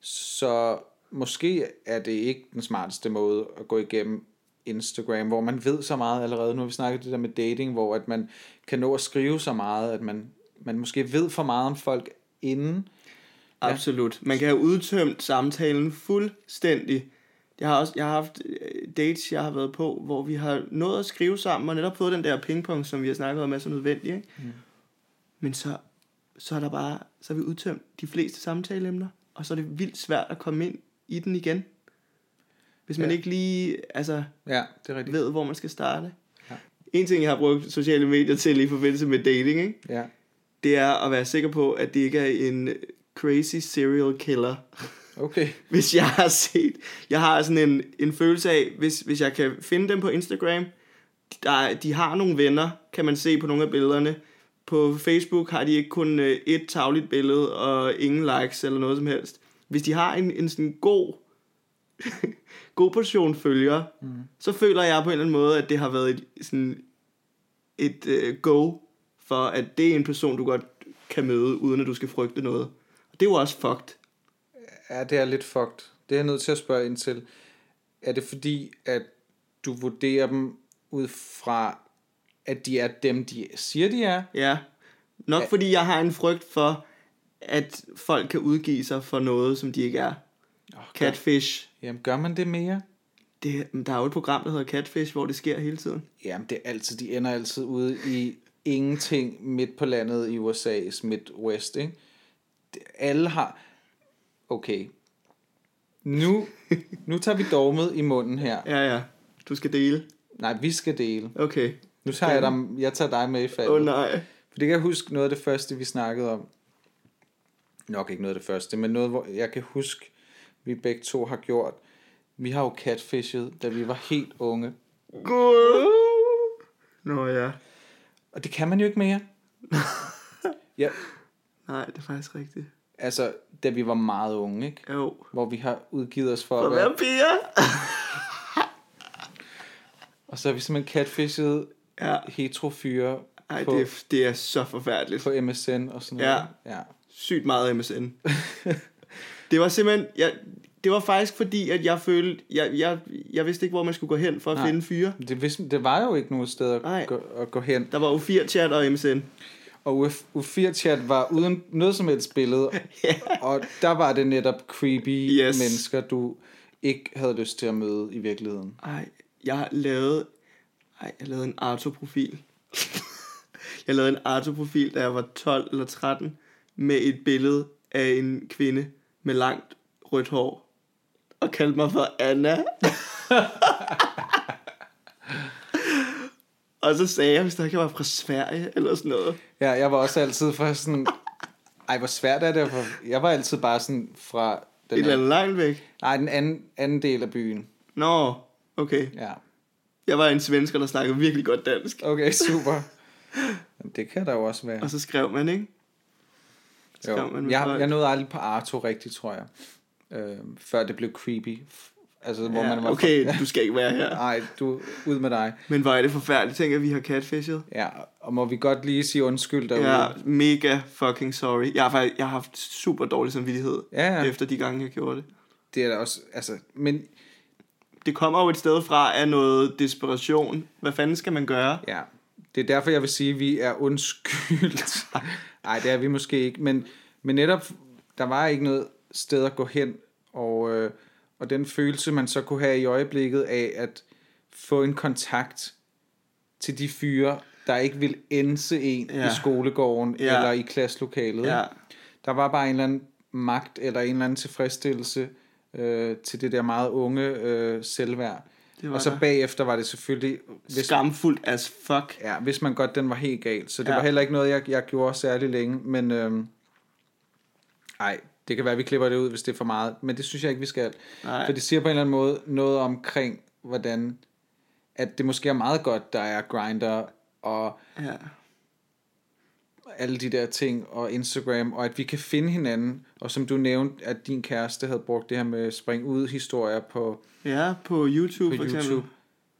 Så måske er det ikke den smarteste måde at gå igennem Instagram, hvor man ved så meget allerede. Nu har vi snakket det der med dating, hvor at man kan nå at skrive så meget, at man, man måske ved for meget om folk inden. Absolut. Man kan have udtømt samtalen fuldstændig. Jeg har også jeg har haft øh, dates, jeg har været på, hvor vi har nået at skrive sammen, og netop fået den der pingpong, som vi har snakket om, er så nødvendig. Ikke? Mm. Men så, så er der bare, så har vi udtømt de fleste samtaleemner, og så er det vildt svært at komme ind i den igen. Hvis man Ja. ikke lige altså, Ja, det er rigtigt. ved, hvor man skal starte. Ja. En ting, jeg har brugt sociale medier til i forbindelse med dating, ikke? Ja. det er at være sikker på, at det ikke er en crazy serial killer. Okay. hvis jeg har set, jeg har sådan en, en følelse af, hvis, hvis jeg kan finde dem på Instagram, der, er- de har nogle venner, kan man se på nogle af billederne. På Facebook har de ikke kun øh, et tagligt billede og ingen likes eller noget som helst. Hvis de har en, en sådan god, god portion følgere, mm. så føler jeg på en eller anden måde, at det har været et, sådan et øh, go for, at det er en person, du godt kan møde, uden at du skal frygte noget. Det er jo også fucked. Ja, det er lidt fucked. Det er jeg nødt til at spørge ind til. Er det fordi, at du vurderer dem ud fra, at de er dem, de siger, de er? Ja. Nok fordi jeg har en frygt for, at folk kan udgive sig for noget, som de ikke er. Oh, Catfish. Jamen, gør man det mere? Det, der er jo et program, der hedder Catfish, hvor det sker hele tiden. Jamen, det er altid, de ender altid ude i ingenting midt på landet i USA's Midwest, ikke? Alle har... Okay. Nu, nu tager vi dogmet i munden her. Ja, ja. Du skal dele. Nej, vi skal dele. Okay. Nu tager jeg, dig, jeg tager dig med i faldet. Åh oh, nej. For det kan jeg huske noget af det første, vi snakkede om. Nok ikke noget af det første, men noget, hvor jeg kan huske, vi begge to har gjort. Vi har jo catfishet, da vi var helt unge. God. Nå ja. Og det kan man jo ikke mere. ja, Nej, det er faktisk rigtigt. altså, da vi var meget unge, ikke? Jo. Hvor vi har udgivet os for Og at være... piger? Og så har vi simpelthen catfishet Ja. heterofyre Ej, på, det er, det er så forfærdeligt. på MSN og sådan Ja. noget. Ja. Sygt meget MSN. det var simpelthen... Jeg, det var faktisk fordi, at jeg følte... Jeg, jeg, jeg vidste ikke, hvor man skulle gå hen for at Nej. finde fyre. Det, vidste, det var jo ikke noget sted Nej. at gå, at gå hen. Der var U4-chat og MSN. Og U4-chat var uden noget som helst billede. Og der var det netop creepy Yes. mennesker, du ikke havde lyst til at møde i virkeligheden. Ej, jeg lavet... Ej, jeg lavede en Arto-profil. jeg lavede en Arto-profil, da jeg var 12 eller 13, med et billede af en kvinde med langt rødt hår. Og kaldte mig for Anna. og så sagde jeg, hvis der ikke var fra Sverige eller sådan noget. Ja, jeg var også altid fra sådan... Ej, hvor svært er det? For... Jeg var altid bare sådan fra... Et Den eller anden, andet langt væk. nej, den anden, anden del af byen. Nå, okay. Ja. Jeg var en svensker, der snakkede virkelig godt dansk. Okay, super. Jamen, det kan der jo også være. Og så skrev man, ikke? skrev man Jo. med Jeg, jeg nåede aldrig på Arto rigtigt, tror jeg. Øh, før det blev creepy. Altså, hvor Ja, man var okay, du skal ikke være her. Nej, du, ud med dig. Men hvor er det forfærdeligt, tænker at vi har catfishet. Ja, og må vi godt lige sige undskyld derude. Ja, mega fucking sorry. Jeg har faktisk jeg har haft super dårlig samvittighed, Ja, ja. efter de gange, jeg gjorde det. Det er da også, altså, men Det kommer jo et sted fra af noget desperation. Hvad fanden skal man gøre? ja, det er derfor, jeg vil sige, at vi er undskyldt. Nej, det er vi måske ikke, men, men netop, der var ikke noget sted at gå hen, og, øh, og den følelse, man så kunne have i øjeblikket af at få en kontakt til de fyre, der ikke vil ense en ja. I skolegården Ja. eller i klasselokalet. Ja. Der var bare en eller anden magt eller en eller anden tilfredsstillelse øh, til det der meget unge øh, selvværd. Det var Og så der. bagefter var det selvfølgelig, hvis, Skamfuldt as fuck. ja, hvis man godt, den var helt galt. Så det Ja. var heller ikke noget, jeg, jeg gjorde særlig længe. Men øhm, ej, det kan være, at vi klipper det ud, hvis det er for meget. Men det synes jeg ikke, vi skal. Nej. For det siger på en eller anden måde noget omkring, hvordan at det måske er meget godt, der er Grinder og Ja. alle de der ting, og Instagram, og at vi kan finde hinanden, og som du nævnte, at din kæreste havde brugt det her med spring ud historier på, ja, på YouTube på for eksempel. YouTube.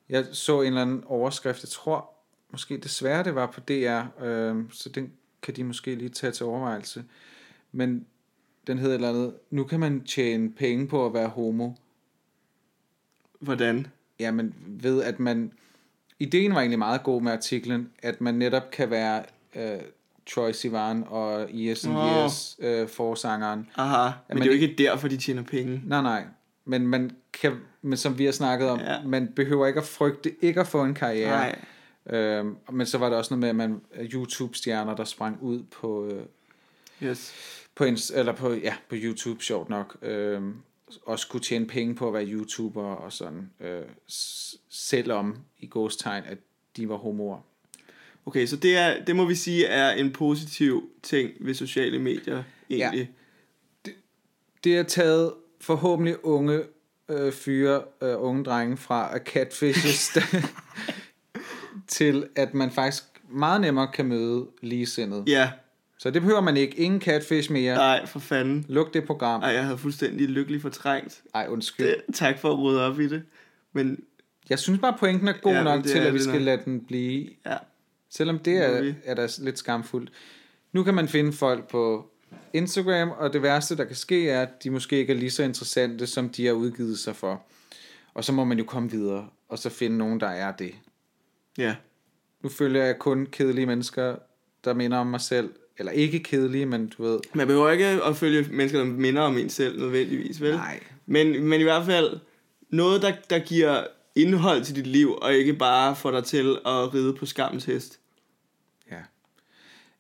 Jeg så en eller anden overskrift, jeg tror måske desværre det var på DR, øh, så den kan de måske lige tage til overvejelse. Men den hedder et eller andet, nu kan man tjene penge på at være homo. Hvordan? Jamen ved at man, ideen var egentlig meget god med artiklen, at man netop kan være øh, Troy Sivan og Yes and Åh. Yes øh, forsangeren. Aha, men, men det er jo det- ikke derfor, de tjener penge. Nej, nej. Men man kan, men som vi har snakket om, Ja. man behøver ikke at frygte ikke at få en karriere. Nej. Øhm, men så var der også noget med, at man YouTube-stjerner, der sprang ud på, øh, Yes. På, Inst- eller på, ja, på YouTube, sjovt nok, øh, også kunne tjene penge på at være YouTuber og sådan, øh, selvom i gåstegn, at de var homoer. Okay, så det, er, det må vi sige er en positiv ting ved sociale medier, egentlig. Det er taget forhåbentlig unge øh, fyre, øh, unge drenge fra at catfishes. til at man faktisk meget nemmere kan møde ligesindet. Ja, Så det behøver man ikke. Ingen catfish mere. nej, for fanden. Luk det program. Ej, jeg havde fuldstændig lykkelig fortrængt. Ej, undskyld. Det, tak for at rydde op i det. Men Jeg synes bare, pointen er god Ja, nok til, at vi skal nok. lade den blive. ja, Selvom det er, er da lidt skamfuldt. Nu kan man finde folk på Instagram, og det værste, der kan ske, er, at de måske ikke er lige så interessante, som de har udgivet sig for. Og så må man jo komme videre, og så finde nogen, der er det. ja. Nu følger jeg kun kedelige mennesker, der minder om mig selv. Eller ikke kedelige, men du ved... Man behøver ikke at følge mennesker, der minder om en selv nødvendigvis, vel? Nej. Men, men i hvert fald noget, der, der giver indhold til dit liv, og ikke bare får dig til at ride på skammens hest. Ja.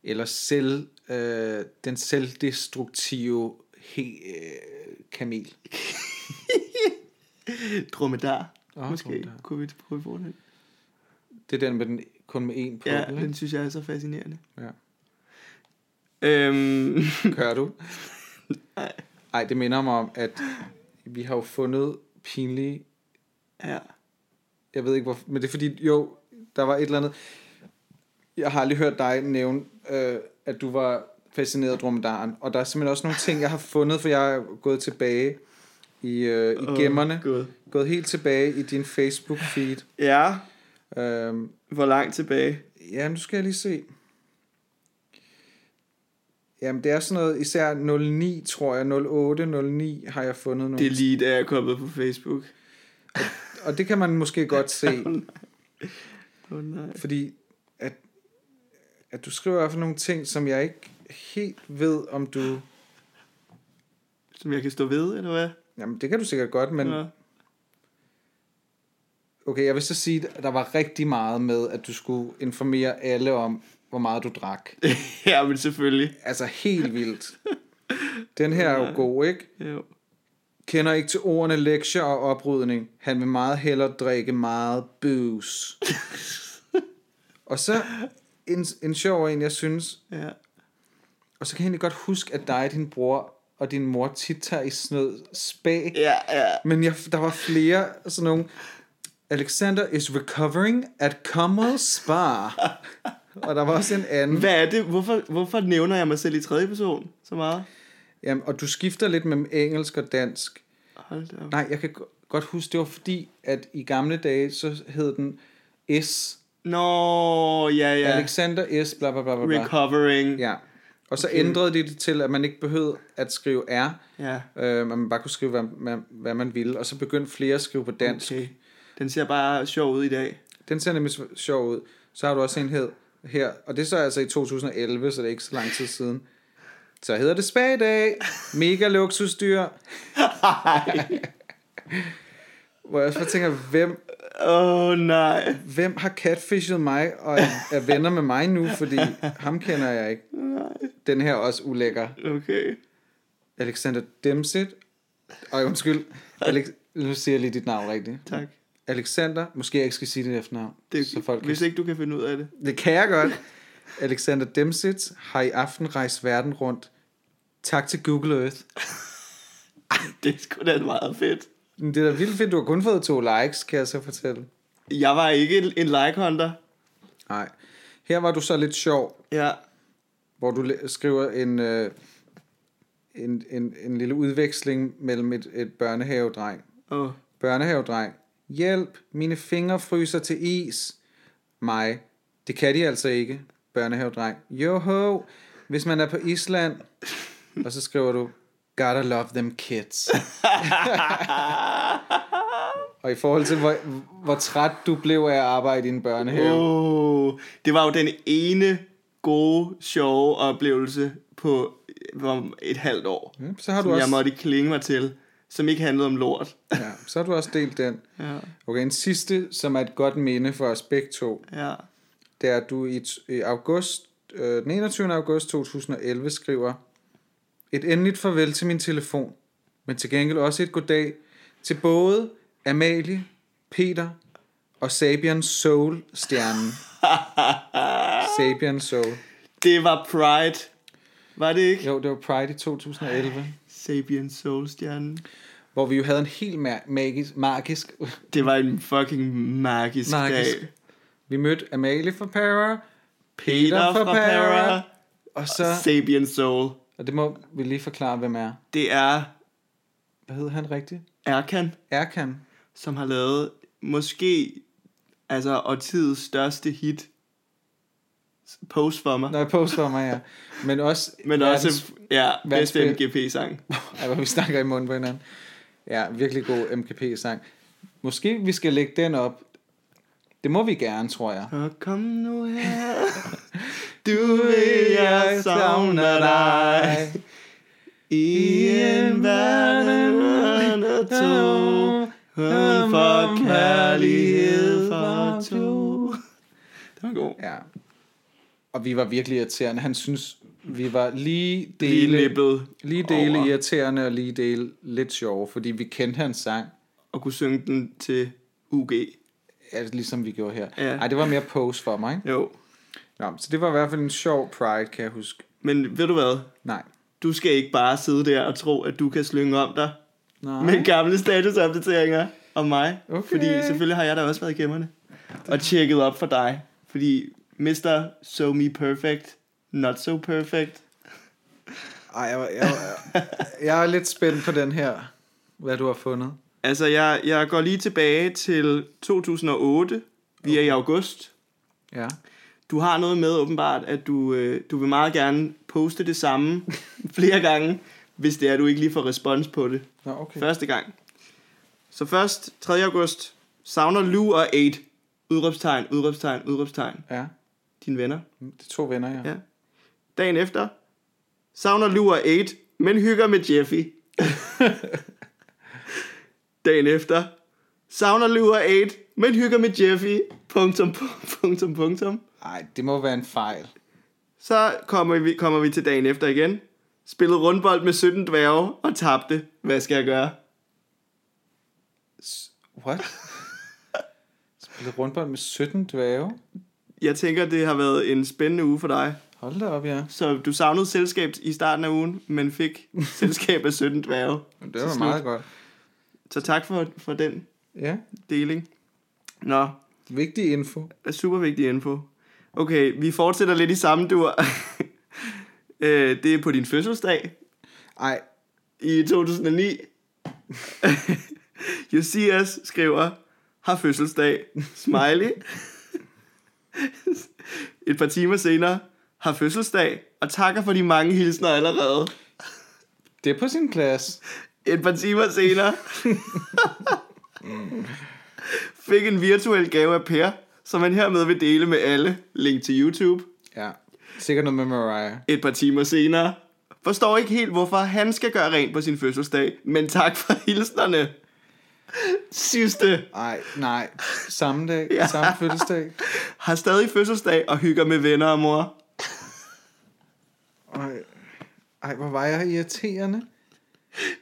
Eller selv, øh, den selvdestruktive he, øh, kamel. Dromedar, Åh, måske. dromedar. Kunne vi prøve på den? Det er den med den, kun med én på. Ja, den synes jeg er så fascinerende. Ja. Øhm, Kører du? Nej. Ej, det minder mig om, at vi har jo fundet pinlige... ja. Jeg ved ikke hvorfor, men det er fordi, jo, der var et eller andet... Jeg har aldrig hørt dig nævne, øh, at du var fascineret af dromedaren. Og der er simpelthen også nogle ting, jeg har fundet, for jeg er gået tilbage i, øh, i Åh, gemmerne. Gud. Gået helt tilbage i din Facebook-feed. Ja, Øhm, hvor langt tilbage? Ja, nu skal jeg lige se. Jamen, det er sådan noget, især 09, tror jeg, 08, 09 har jeg fundet nogle. Det er lige da jeg er kommet på Facebook. Og det kan man måske godt se, Åh oh, nej. fordi at, at du skriver i hvert fald nogle ting, som jeg ikke helt ved, om du... Som jeg kan stå ved, eller hvad? Jamen, det kan du sikkert godt, men Ja. okay, jeg vil så sige, at der var rigtig meget med, at du skulle informere alle om, hvor meget du drak. ja, men selvfølgelig. Altså, helt vildt. Den her er jo god, ikke? Jo. Kender ikke til ordene lektier og oprydning. Han vil meget hellere drikke meget booze. og så en, en sjov en, jeg synes. Ja. Og så kan jeg egentlig godt huske, at dig, din bror og din mor tit tager i sådan noget spag. Ja, ja. Men jeg, der var flere sådan nogle... Alexander is recovering at Comwell Spa. og der var også en anden. Hvad er det? Hvorfor, hvorfor nævner jeg mig selv i tredje person så meget? Jamen, og du skifter lidt mellem engelsk og dansk. Hold da op. Nej, jeg kan go- godt huske, det var fordi, at i gamle dage, så hed den S. Nå, ja, ja. Alexander S. Bla, bla, bla, bla. Recovering. Ja. Og så Okay. ændrede de det til, at man ikke behøvede at skrive R, ja. øh, men man bare kunne skrive, hvad, hvad, hvad man ville. Og så begyndte flere at skrive på dansk. Okay. Den ser bare sjov ud i dag. Den ser nemlig sjov ud. Så har du også en hed her, og det er så altså i 2011, så det er ikke så lang tid siden. Så hedder det Spadag. Mega luksusdyr. Hvor jeg også bare tænker, hvem, Åh, oh, nej. hvem har catfishet mig og er, er venner med mig nu, fordi ham kender jeg ikke. Den her er også ulækker. Okay. Alexander Demsit. Og undskyld, Alex, nu siger jeg lige dit navn rigtigt. Tak. Alexander, måske jeg ikke skal sige dit efternavn. Det, så folk hvis kan, ikke du kan finde ud af det. det kan jeg godt. Alexander Demsit har i aften rejst verden rundt. Tak til Google Earth. Det er sgu da meget fedt. Det er da vildt fedt, du har kun fået to likes, kan jeg så fortælle. Jeg var ikke en- en like-hunter. Nej. Her var du så lidt sjov, Ja. hvor du skriver en, øh, en, en, en lille udveksling mellem et, et børnehavedreng. Åh. Børnehavedreng. Hjælp, mine fingre fryser til is. Mig. Det kan de altså ikke. Børnehavedreng. Joho, hvis man er på Island. Og så skriver du, gotta love them kids. Og i forhold til, hvor, hvor træt du blev af at arbejde i en børnehave. Oh, det var jo den ene gode, sjove oplevelse på hvor et halvt år, Ja, så har som du jeg også, måtte klinge mig til, som ikke handlede om lort. ja, så har du også delt den. ja, Okay, en sidste, som er et godt minde for os begge to. ja. det er, at du i, i august, øh, den 21. august 2011 skriver, et endeligt farvel til min telefon, men til gengæld også et goddag til både Amalie, Peter og Sabian Soul stjernen. Sabian Soul. Det var Pride. Var det ikke? Jo, det var Pride i 2011, Sapien Soul-stjernen. hvor vi jo havde en helt ma- magisk, magisk, Det var en fucking magisk, Magisk. dag. Vi mødte Amalie fra Para, Peter fra Para, og så... Sabian Soul. Og det må vi lige forklare, hvem er. Det er Hvad hedder han rigtigt? Erkan, Erkan. som har lavet måske altså årtidets største hit. Post for mig. Nå, jeg poster for mig, ja. Men også... Men verdens- også, ja, bedste MGP-sang. Ej, hvor vi snakker i munden på hinanden. Ja, virkelig god MGP-sang. Måske vi skal lægge den op. Det må vi gerne, tror jeg. Og kom nu her, du ved, jeg savner dig. I en verden og to, uden for kærlighed Og vi var virkelig irriterende. Han synes, vi var lige dele, Lige nippet lige dele over. irriterende og lige dele lidt sjove, fordi vi kendte hans sang, og kunne synge den til UG. altså ligesom vi gjorde her. Ja. Ej, det var mere pose for mig. Ikke? Jo. Nå, så det var i hvert fald en sjov pride, kan jeg huske. Men ved du hvad? Nej. Du skal ikke bare sidde der og tro, at du kan slynge om dig Nej. med gamle statusopdateringer om mig. Okay. Fordi selvfølgelig har jeg da også været i gemmerne. Og tjekket op for dig. Fordi Mr. So Me Perfect, Not So Perfect. Ej, jeg, jeg, jeg, jeg er lidt spændt på den her, hvad du har fundet. Altså, jeg, jeg går lige tilbage til 2008. Vi er i august. Ja. Du har noget med åbenbart, at du, øh, du vil meget gerne poste det samme flere gange, hvis det er, at du ikke lige får respons på det. Nå, okay. Første gang. Så først, 3. august, savner Lou og 8. Udråbstegn, udråbstegn, udråbstegn. Ja, Dine venner. det er to venner, ja. Ja. Dagen efter, savner og 8, men hygger med Jeffy. Dagen efter, savner og 8, men hygger med Jeffy. Punktum, punktum, punktum. Ej, det må være en fejl. Så kommer vi, kommer vi til dagen efter igen. Spillede rundbold med 17 dværge og tabte. Hvad skal jeg gøre? What? Spillet rundbold med 17 dværge? Jeg tænker, det har været en spændende uge for dig. Hold da op, ja. Så du savnede selskab i starten af ugen, men fik selskab af 17 dværge. Det var meget godt. Så tak for, for den Ja, deling. Nå, vigtig info. super vigtig info. Okay, vi fortsætter lidt i samme dur. Øh, det er på din fødselsdag Ej, i 2009. Josias skriver, har fødselsdag. Smiley. Et par timer senere, har fødselsdag, og takker for de mange hilsner allerede. det er på sin plads. Et par timer senere fik en virtuel gave af Per, som han hermed vil dele med alle. Link til YouTube. Ja, sikkert noget med Mariah. Et par timer senere forstår ikke helt, hvorfor han skal gøre rent på sin fødselsdag, men tak for hilsnerne. Sidste Ej, nej. Samme dag, Ja. samme fødselsdag. har stadig fødselsdag og hygger med venner og mor. Ej, ej hvor var jeg irriterende.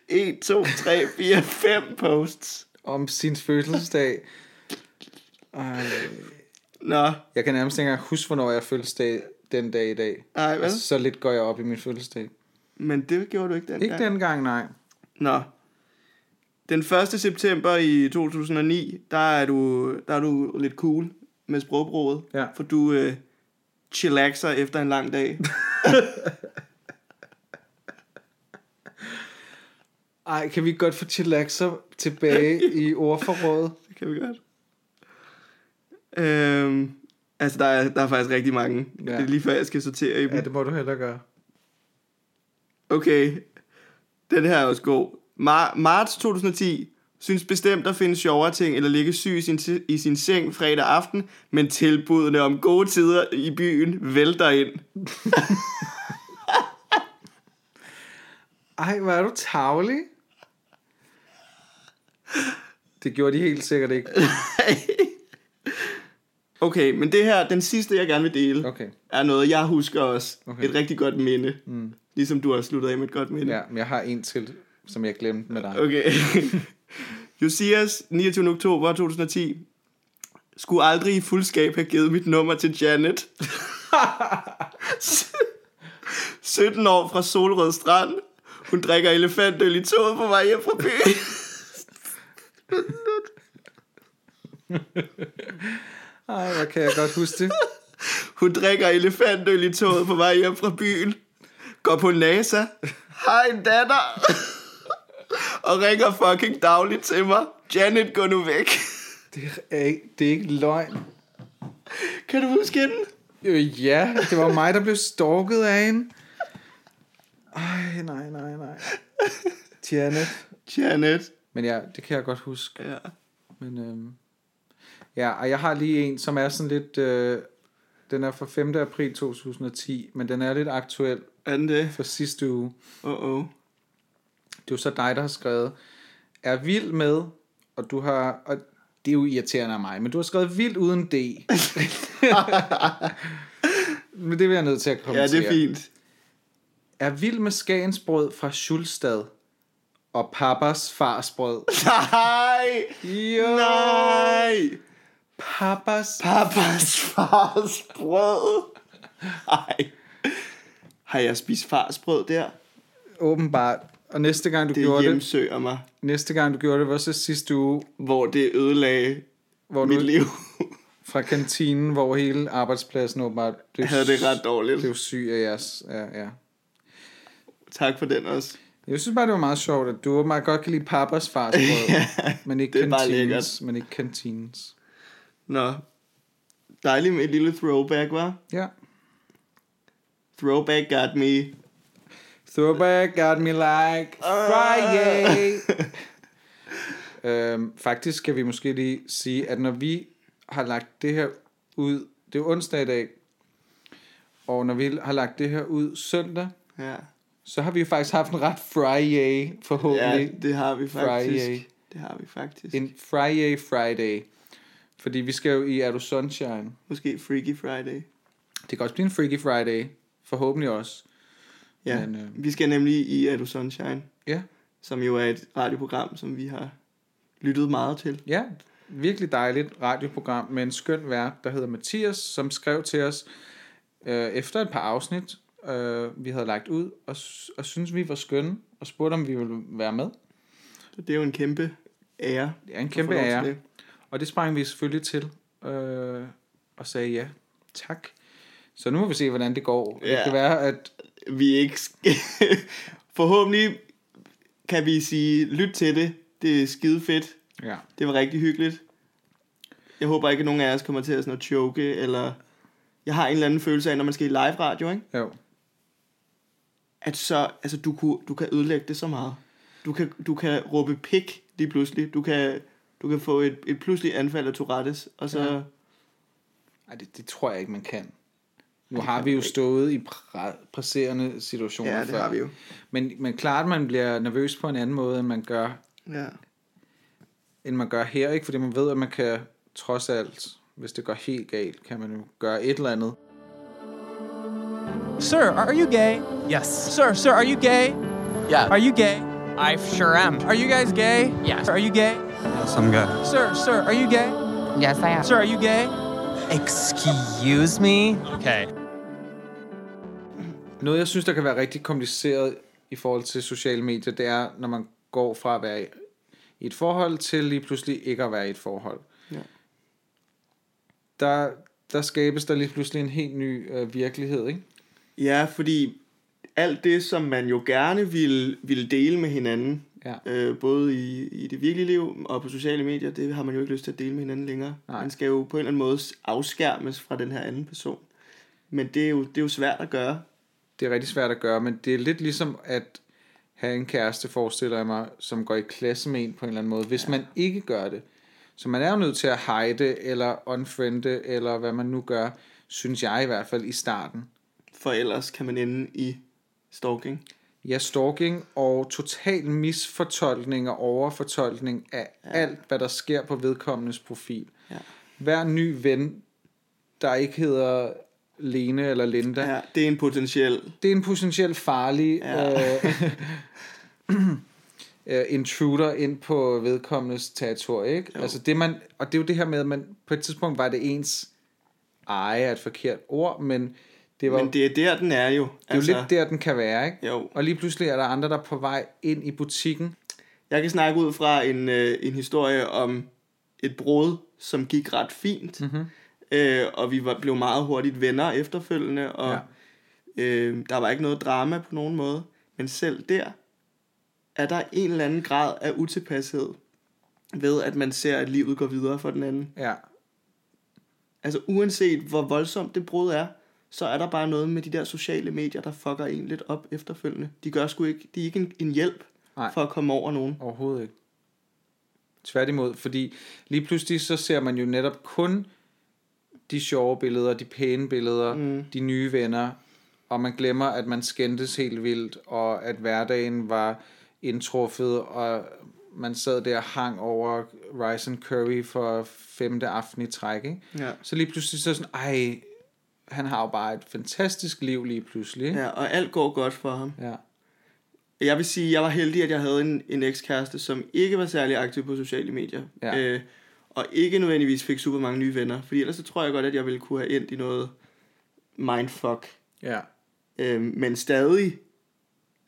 1, 2, 3, 4, 5 posts. Om sin fødselsdag. Ej, Nå, jeg kan nærmest ikke engang huske, hvornår jeg fødselsdag den dag i dag. ej, vel? Altså, så lidt går jeg op i min fødselsdag. Men det gjorde du ikke den Ikke dengang, nej. Nå. Den 1. september i 2009, der er du, der er du lidt cool med sprogbruget. Ja. For du øh, chillaxer efter en lang dag. Ej, kan vi godt få chillaxer tilbage i ordforrådet? Det kan vi godt. Øhm, altså, der er, der er faktisk rigtig mange. Ja. Det er lige før, jeg skal sortere i dem. Ja, det må du heller gøre. Okay. Den her er også god. Mar- marts 2010 synes bestemt at finde sjovere ting, eller ligge syg i sin, i sin seng fredag aften, men tilbudene om gode tider i byen vælter ind. Ej, hvor er du tavlig. Det gjorde de helt sikkert ikke. Okay, men det her, den sidste, jeg gerne vil dele, Okay. er noget, jeg husker også. Okay. Et rigtig godt minde. Mm. Ligesom du har sluttet af med et godt minde. Ja, men jeg har en til, som jeg glemte med dig. Okay. Josias, 29. oktober 2010. Skulle aldrig i fuldskab have givet mit nummer til Janet. 17 år fra Solrød Strand. Hun drikker elefantøl i toget på vej hjem fra byen. Ej, hvor kan jeg godt huske det. Hun drikker elefantøl i toget på vej hjem fra byen. Går på NASA. En datter. og ringer fucking dagligt til mig. Janet, gå nu væk. Det er, ikke, det er ikke løgn. Kan du huske hende? Øh, ja, det var mig, der blev stalket af hende. Ej, nej, nej, nej. Janet. Janet. Men ja, det kan jeg godt huske. Ja. Men øhm, ja, og jeg har lige en, som er sådan lidt... Øh, den er fra 5. april 2010, men den er lidt aktuel Er den det? fra sidste uge. Åh, oh, oh. Det er jo så dig, der har skrevet, er vild med, og du har, og det er jo irriterende af mig, men du har skrevet vild uden D. men det vil jeg nødt til at Ja, kommentere. det er fint. Er vild med skagensbrød fra Schulstad og pappas farsbrød. Nej! Jo, Nej! pappas. Papas fars brød. Nej. Har jeg spist fars brød der? Åbenbart. Og næste gang du Det gjorde det, hjemsøger mig, næste gang du gjorde det, var så sidste uge, hvor det ødelagde hvor mit du liv. fra kantinen, hvor hele arbejdspladsen åbenbart blev, Jeg havde det ret dårligt. blev syg af jeres. Ja, ja. Tak for den også. Jeg synes bare, det var meget sjovt, at du åbenbart godt kan lide pappas farsbrød, men ikke det kantinens. Men ikke kantinens. Nå. Dejligt med et lille throwback, var. Ja. Throwback got me. Throwback got me like Friday. øhm, faktisk skal vi måske lige sige, at når vi har lagt det her ud, det er onsdag i dag, og når vi har lagt det her ud søndag, Ja. så har vi jo faktisk haft en ret Friday, ja, forhåbentlig. det har vi faktisk. Friday. Det har vi faktisk. En Friday Friday. Fordi vi skal jo i Er du Sunshine. Måske Freaky Friday. Det kan også blive en Freaky Friday. Forhåbentlig også. Ja, Men, øh, vi skal nemlig i Er du Sunshine, Ja, som jo er et radioprogram, som vi har lyttet meget til. ja. Virkelig dejligt radioprogram med en skøn vært, der hedder Mathias, som skrev til os øh, efter et par afsnit, øh, vi havde lagt ud, og, og synes vi var skønne, og spurgte, om vi ville være med. Så det er jo en kæmpe ære. Det er en kæmpe ære. det. Og det sprang vi selvfølgelig til, øh, og sagde ja, tak. Så nu må vi se, hvordan det går. Det Ja. kan være, at Vi ikke. Forhåbentlig kan vi sige, lyt til det. Det er skide fedt. ja, Det var rigtig hyggeligt. Jeg håber ikke, at nogen af os kommer til at, sådan at choke, eller... Jeg har en eller anden følelse af, når man skal i live radio, ikke? jo, at så, altså du, kunne, du kan ødelægge det så meget. Du kan, du kan råbe pik lige pludselig. Du kan, du kan få et, et pludseligt anfald af Tourettes, og så... Ja. Ej, det, det tror jeg ikke, man kan. Nu har vi jo stået i præ- presserende situationer Ja, det før. har vi jo. Men, men klart, man bliver nervøs på en anden måde, end man gør, Ja. end man gør her, ikke? Fordi man ved, at man kan trods alt, hvis det går helt galt, kan man jo gøre et eller andet. Sir, are you gay? Yes. Sir, sir, are you gay? Yeah. Are you gay? I sure am. Are you guys gay? Yes. Are you gay? Yes, I'm good. Sir, sir, are you gay? Yes, I am. Sir, are you gay? Excuse me? Okay. Noget, jeg synes, der kan være rigtig kompliceret i forhold til sociale medier, det er, når man går fra at være i et forhold til lige pludselig ikke at være i et forhold. Ja. Der, der skabes der lige pludselig en helt ny øh, virkelighed, ikke? ja, fordi alt det, som man jo gerne vil, vil dele med hinanden, Ja. øh, både i, i det virkelige liv og på sociale medier, det har man jo ikke lyst til at dele med hinanden længere. Nej. Man skal jo på en eller anden måde afskærmes fra den her anden person. Men det er jo, det er jo svært at gøre. Det er rigtig svært at gøre, men det er lidt ligesom at have en kæreste, forestiller jeg mig, som går i klasse med en på en eller anden måde, hvis ja. man ikke gør det. Så man er jo nødt til at hide, eller unfriende, eller hvad man nu gør, synes jeg i hvert fald i starten. For ellers kan man ende i stalking. Ja, stalking og total misfortolkning og overfortolkning af ja. alt, hvad der sker på vedkommendes profil. Ja. Hver ny ven, der ikke hedder Lene eller Linda, Ja, det er en potentiel... det er en potentielt farlig Ja. øh, øh, intruder ind på vedkommendes territorie, ikke? Jo. Altså det man, og det er jo det her med, at man, på et tidspunkt var det ens eje er et forkert ord, men det var Men det er der, den er jo. det er jo lidt der, den kan være, ikke? Jo. Og lige pludselig er der andre, der er på vej ind i butikken. Jeg kan snakke ud fra en, øh, en historie om et brud, som gik ret fint. Mhm. Mm-hmm. Øh, og vi var, blev meget hurtigt venner efterfølgende, og Ja. øh, der var ikke noget drama på nogen måde. Men selv der er der en eller anden grad af utilpashed ved, at man ser, at livet går videre for den anden. Ja, Altså uanset hvor voldsomt det brud er, så er der bare noget med de der sociale medier, der fucker en lidt op efterfølgende. De gør sgu ikke, de er ikke en, en hjælp Nej. for at komme over nogen. overhovedet ikke. Tværtimod, fordi lige pludselig så ser man jo netop kun de sjove billeder, de pæne billeder, mm. de nye venner, og man glemmer, at man skændtes helt vildt, og at hverdagen var indtruffet, og man sad der og hang over rice and curry for femte aften i træk, ikke? Ja. Så lige pludselig så sådan, ej, han har jo bare et fantastisk liv lige pludselig? Ja, og alt går godt for ham. Ja. Jeg vil sige, jeg var heldig, at jeg havde en, en ekskæreste, som ikke var særlig aktiv på sociale medier. Ja. Øh, og ikke nødvendigvis fik super mange nye venner. Fordi ellers så tror jeg godt, at jeg ville kunne have endt i noget mindfuck. ja. Øh, men stadig,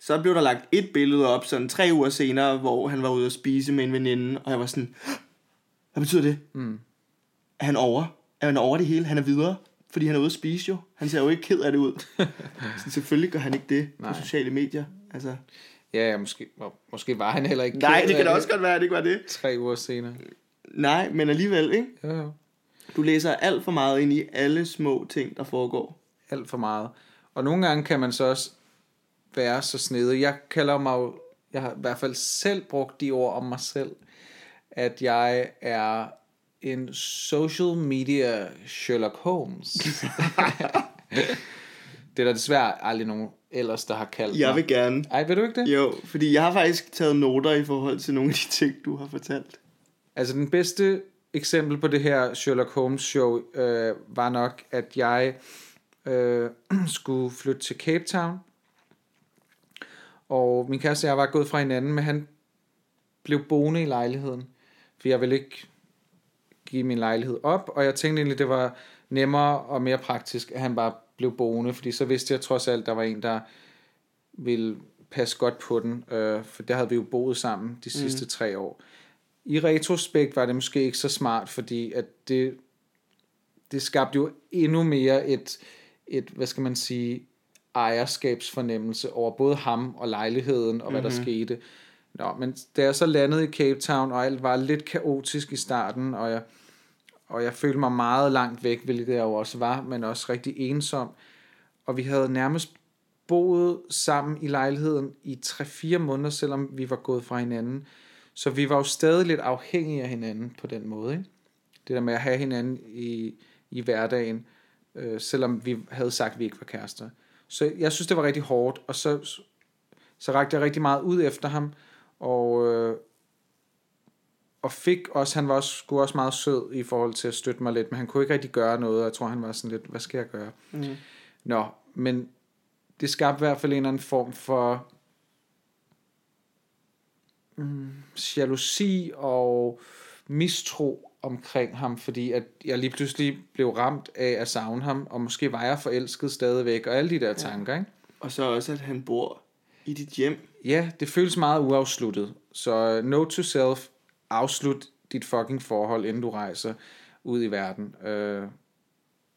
så blev der lagt et billede op, sådan tre uger senere, hvor han var ude at spise med en veninde, og jeg var sådan, hvad betyder det? Mm. Er han over? Er han over det hele? Han er videre? Fordi han er ude at spise jo. Han ser jo ikke ked af det ud. så selvfølgelig gør han ikke det Nej. på sociale medier. Altså, Ja, ja, måske, måske var han heller ikke nej, det kan da også godt være, at det ikke var det. Tre uger senere. Nej, men alligevel, ikke? Jo, jo. Du læser alt for meget ind i alle små ting, der foregår. alt for meget. Og nogle gange kan man så også være så snedig. Jeg kalder mig jo, jeg har i hvert fald selv brugt de ord om mig selv, at jeg er en social media Sherlock Holmes. det er der desværre aldrig nogen ellers, der har kaldt Jeg mig. vil gerne. Ej, vil du ikke det? Jo, fordi jeg har faktisk taget noter i forhold til nogle af de ting, du har fortalt. Altså den bedste eksempel på det her Sherlock Holmes show øh, var nok, at jeg øh, skulle flytte til Cape Town. Og min kæreste og jeg var gået fra hinanden, men han blev boende i lejligheden. For jeg ville ikke give min lejlighed op, og jeg tænkte egentlig, det var nemmere og mere praktisk, at han bare blev boende, fordi så vidste jeg trods alt, der var en, der ville passe godt på den, øh, for der havde vi jo boet sammen de sidste mm. tre år. I retrospekt var det måske ikke så smart, fordi at det, det skabte jo endnu mere et, et, hvad skal man sige, ejerskabsfornemmelse over både ham og lejligheden og hvad mm-hmm. der skete. Nå, men da jeg så landede i Cape Town, og alt var lidt kaotisk i starten, og jeg, og jeg følte mig meget langt væk, hvilket jeg jo også var, men også rigtig ensom. Og vi havde nærmest boet sammen i lejligheden i 3-4 måneder, selvom vi var gået fra hinanden. Så vi var jo stadig lidt afhængige af hinanden på den måde. Ikke? Det der med at have hinanden i, i hverdagen, øh, selvom vi havde sagt, at vi ikke var kærester. Så jeg synes, det var rigtig hårdt, og så, så rakte jeg rigtig meget ud efter ham, og, øh, og fik også, han var også, skulle også meget sød i forhold til at støtte mig lidt, men han kunne ikke rigtig gøre noget, og jeg tror, han var sådan lidt, hvad skal jeg gøre? Mm. Nå, men det skabte i hvert fald en eller anden form for mm, jalousi og mistro omkring ham, fordi at jeg lige pludselig blev ramt af at savne ham, og måske var jeg forelsket stadigvæk, og alle de der tanker, ikke? Og så også, at han bor i dit hjem. Ja, det føles meget uafsluttet. Så note to self, afslut dit fucking forhold, inden du rejser ud i verden. Øh,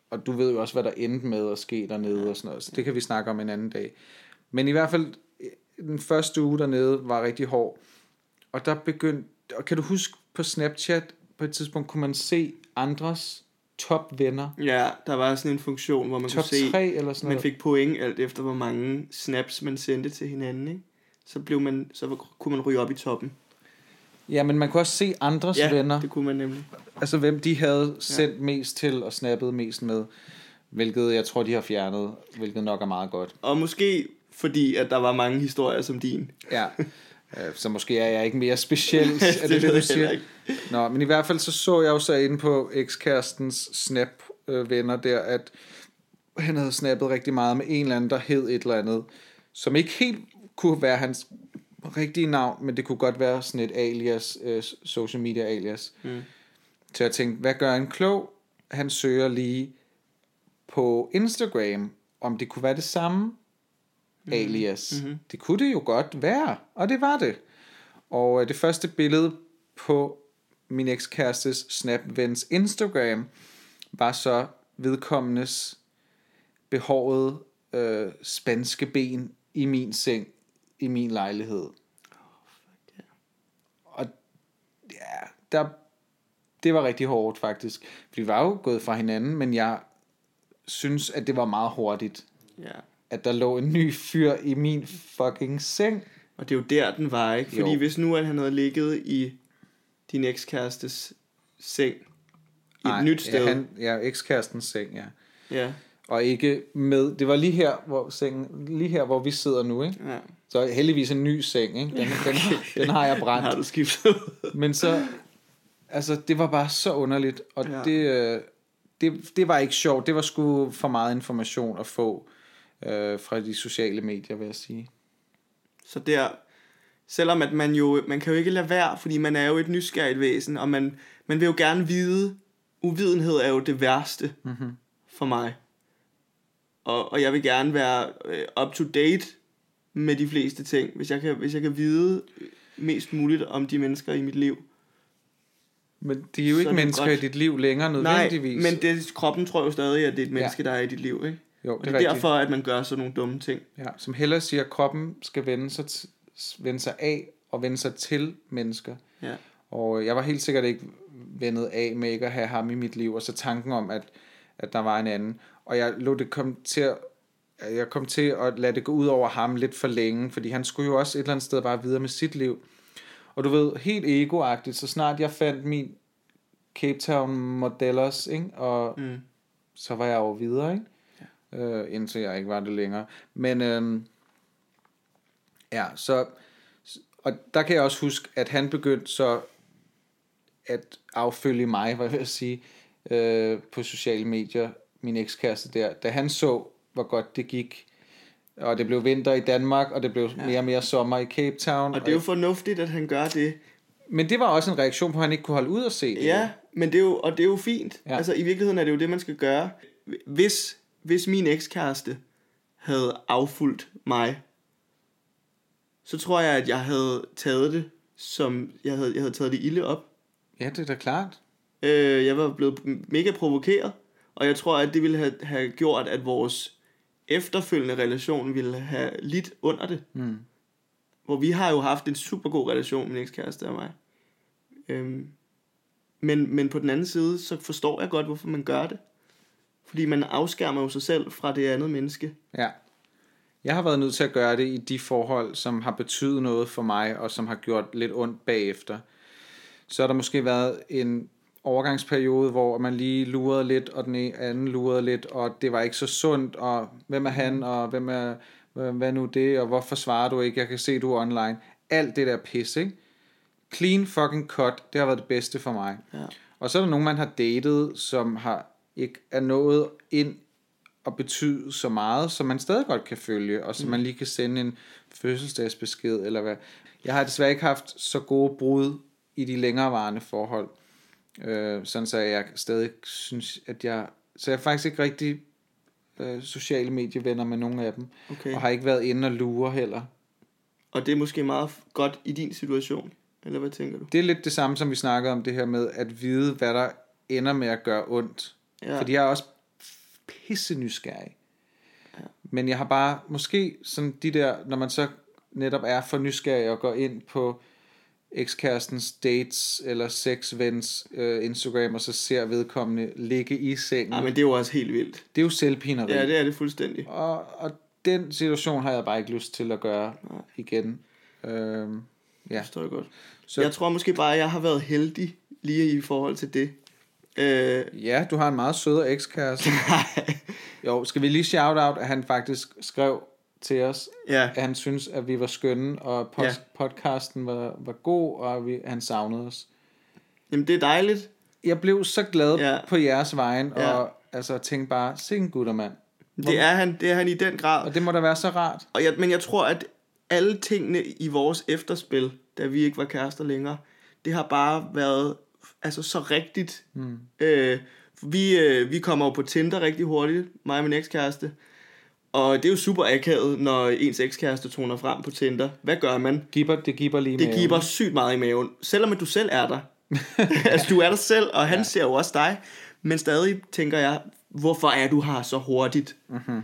og du ved jo også, hvad der endte med at ske dernede og sådan noget. Så det kan vi snakke om en anden dag. Men i hvert fald, øh, den første uge dernede var rigtig hård. Og der begyndte, og kan du huske på Snapchat, på et tidspunkt kunne man se andres topvenner. Ja, der var sådan en funktion, hvor man Top kunne se, 3 eller sådan man noget. fik point alt efter, hvor mange snaps man sendte til hinanden, ikke? Så, blev man, så kunne man ryge op i toppen. Ja, men man kunne også se andres Ja, venner. det kunne man nemlig. Altså hvem de havde sendt ja. mest til og snappet mest med. Hvilket jeg tror, de har fjernet. Hvilket nok er meget godt. Og måske fordi, at der var mange historier som din. Ja. Øh, Så måske er jeg ikke mere speciel, er det Det det, du siger? Nå, men i hvert fald så så jeg jo så inde på ekskærestens snap-venner der, at han havde snappet rigtig meget med en eller anden, der hed et eller andet, som ikke helt kunne være hans rigtige navn, men det kunne godt være sådan et alias, øh, social media alias. Mm. Så jeg tænkte, hvad gør en klog? Han søger lige på Instagram, om det kunne være det samme alias. Mm-hmm. Det kunne det jo godt være, og det var det. Og øh, det første billede på min ekskærestes Snap-vens Instagram var så vedkommendes behårede øh, spanske ben i min seng, i min lejlighed. Og ja, der, det var rigtig hårdt faktisk. Vi var jo gået fra hinanden, men jeg synes, at det var meget hurtigt, Ja. At der lå en ny fyr i min fucking seng. Og det er jo der, den var, ikke? Fordi Jo. hvis nu at han havde ligget i din ekskærestes seng, i et nyt sted, Ja, han, ja ekskærestens seng, ja. ja, Og ikke med, det var lige her, hvor sengen, lige her, hvor vi sidder nu, ikke? ja. Så heldigvis en ny seng, ikke? Den, den, den har jeg brændt. har du skiftet. Men så, altså, det var bare så underligt, og Ja. ja. det, øh, det, det var ikke sjovt. Det var sgu for meget information at få øh, fra de sociale medier, vil jeg sige. Så der, selvom at man jo, man kan jo ikke lade være, fordi man er jo et nysgerrigt væsen, og man, man vil jo gerne vide, uvidenhed er jo det værste mm-hmm. for mig. Og, og jeg vil gerne være øh, up to date med de fleste ting, hvis jeg kan, hvis jeg kan vide mest muligt om de mennesker i mit liv. Men de er jo ikke er mennesker godt. i dit liv længere Nej, nødvendigvis. men det, kroppen tror jo stadig, at det er et menneske, ja. der er i dit liv, ikke? Jo, Og det det er rigtigt. derfor, at man gør sådan nogle dumme ting. Ja, som heller siger, at kroppen skal vende sig, t- vende sig af og vende sig til mennesker. Ja. Og jeg var helt sikkert ikke vendet af med ikke at have ham i mit liv, og så tanken om, at, at der var en anden. Og jeg lå det kom til at, jeg kom til at lade det gå ud over ham lidt for længe, fordi han skulle jo også et eller andet sted bare videre med sit liv. Og du ved, helt egoagtigt, så snart jeg fandt min Cape Town Modellos, ikke? og Mm. så var jeg jo videre, ikke? Øh, indtil jeg ikke var det længere. Men øhm, ja, så og der kan jeg også huske, at han begyndte så at affølge mig, hvad jeg vil sige, øh, på sociale medier, min ekskæreste der, da han så, hvor godt det gik, og det blev vinter i Danmark, og det blev ja. mere og mere sommer i Cape Town. Og det er jo fornuftigt, at han gør det. Men det var også en reaktion på, at han ikke kunne holde ud og se det. Ja, men det er jo, og det er jo fint. Ja. Altså i virkeligheden er det jo det, man skal gøre. Hvis, hvis min ekskæreste havde affulgt mig, så tror jeg, at jeg havde taget det, som jeg havde, jeg havde taget det ilde op. Ja, det er da klart. Øh, jeg var blevet mega provokeret, og jeg tror, at det ville have, have gjort, at vores efterfølgende relation ville have lidt under det. Mm. Hvor vi har jo haft en super god relation, min ekskæreste og mig. Øhm, men, men på den anden side, så forstår jeg godt, hvorfor man gør det. Fordi man afskærmer jo sig selv fra det andet menneske. Ja. Jeg har været nødt til at gøre det i de forhold, som har betydet noget for mig, og som har gjort lidt ondt bagefter. Så har der måske været en overgangsperiode, hvor man lige lurede lidt, og den anden lurede lidt, og det var ikke så sundt, og hvem er han, og hvem er, hvad nu det, og hvorfor svarer du ikke, jeg kan se, du er online. Alt det der pis, ikke? Clean fucking cut, det har været det bedste for mig. Ja. Og så er der nogen, man har datet, som har ikke er nået ind og betyde så meget, som man stadig godt kan følge, og som mm. man lige kan sende en fødselsdagsbesked, eller hvad. Jeg har desværre ikke haft så gode brud i de længerevarende forhold, øh, sådan så jeg stadig synes, at jeg... Så jeg er faktisk ikke rigtig øh, sociale medievenner med nogen af dem, Okay. og har ikke været inde og lure heller. Og det er måske meget godt i din situation. Eller hvad tænker du? Det er lidt det samme, som vi snakkede om det her med, at vide, hvad der ender med at gøre ondt. Ja. Fordi jeg er også pisse nysgerrig. Ja. Men jeg har bare, måske sådan de der, når man så netop er for nysgerrig og går ind på ekskærestens dates eller sexvens øh, Instagram, og så ser vedkommende ligge i sengen. Ja, men det er jo også helt vildt. Det er jo selvpineri. Ja, det er det fuldstændig. og, og den situation har jeg bare ikke lyst til at gøre Nej. igen. Øhm, ja. Det forstår jeg godt. Så- Så... Jeg tror måske bare, at jeg har været heldig lige i forhold til det. Øh, Ja, du har en meget sødere ekskæreste. jo, skal vi lige shout out, at han faktisk skrev til os, ja, at han synes, at vi var skønne, og pod- Ja. podcasten var, var god, og vi, han savnede os. jamen det er dejligt. Jeg blev så glad Ja. på jeres vejen, Ja. og altså, tænkte bare, sikke en guttermand. Det er han, det er han i den grad. Og det må da være så rart. Og jeg, men jeg tror, at alle tingene i vores efterspil, da vi ikke var kærester længere, det har bare været altså så rigtigt. Mm. Øh, vi, øh, vi kommer jo på Tinder rigtig hurtigt, mig og min ekskæreste. Og det er jo super akavet, når ens ekskæreste toner frem på Tinder. Hvad gør man? Giver, det giver lige Det maven. giver sygt meget i maven. Selvom at du selv er der. altså, du er der selv, og han ja. ser jo også dig. Men stadig tænker jeg, hvorfor er du her så hurtigt? Mm-hmm.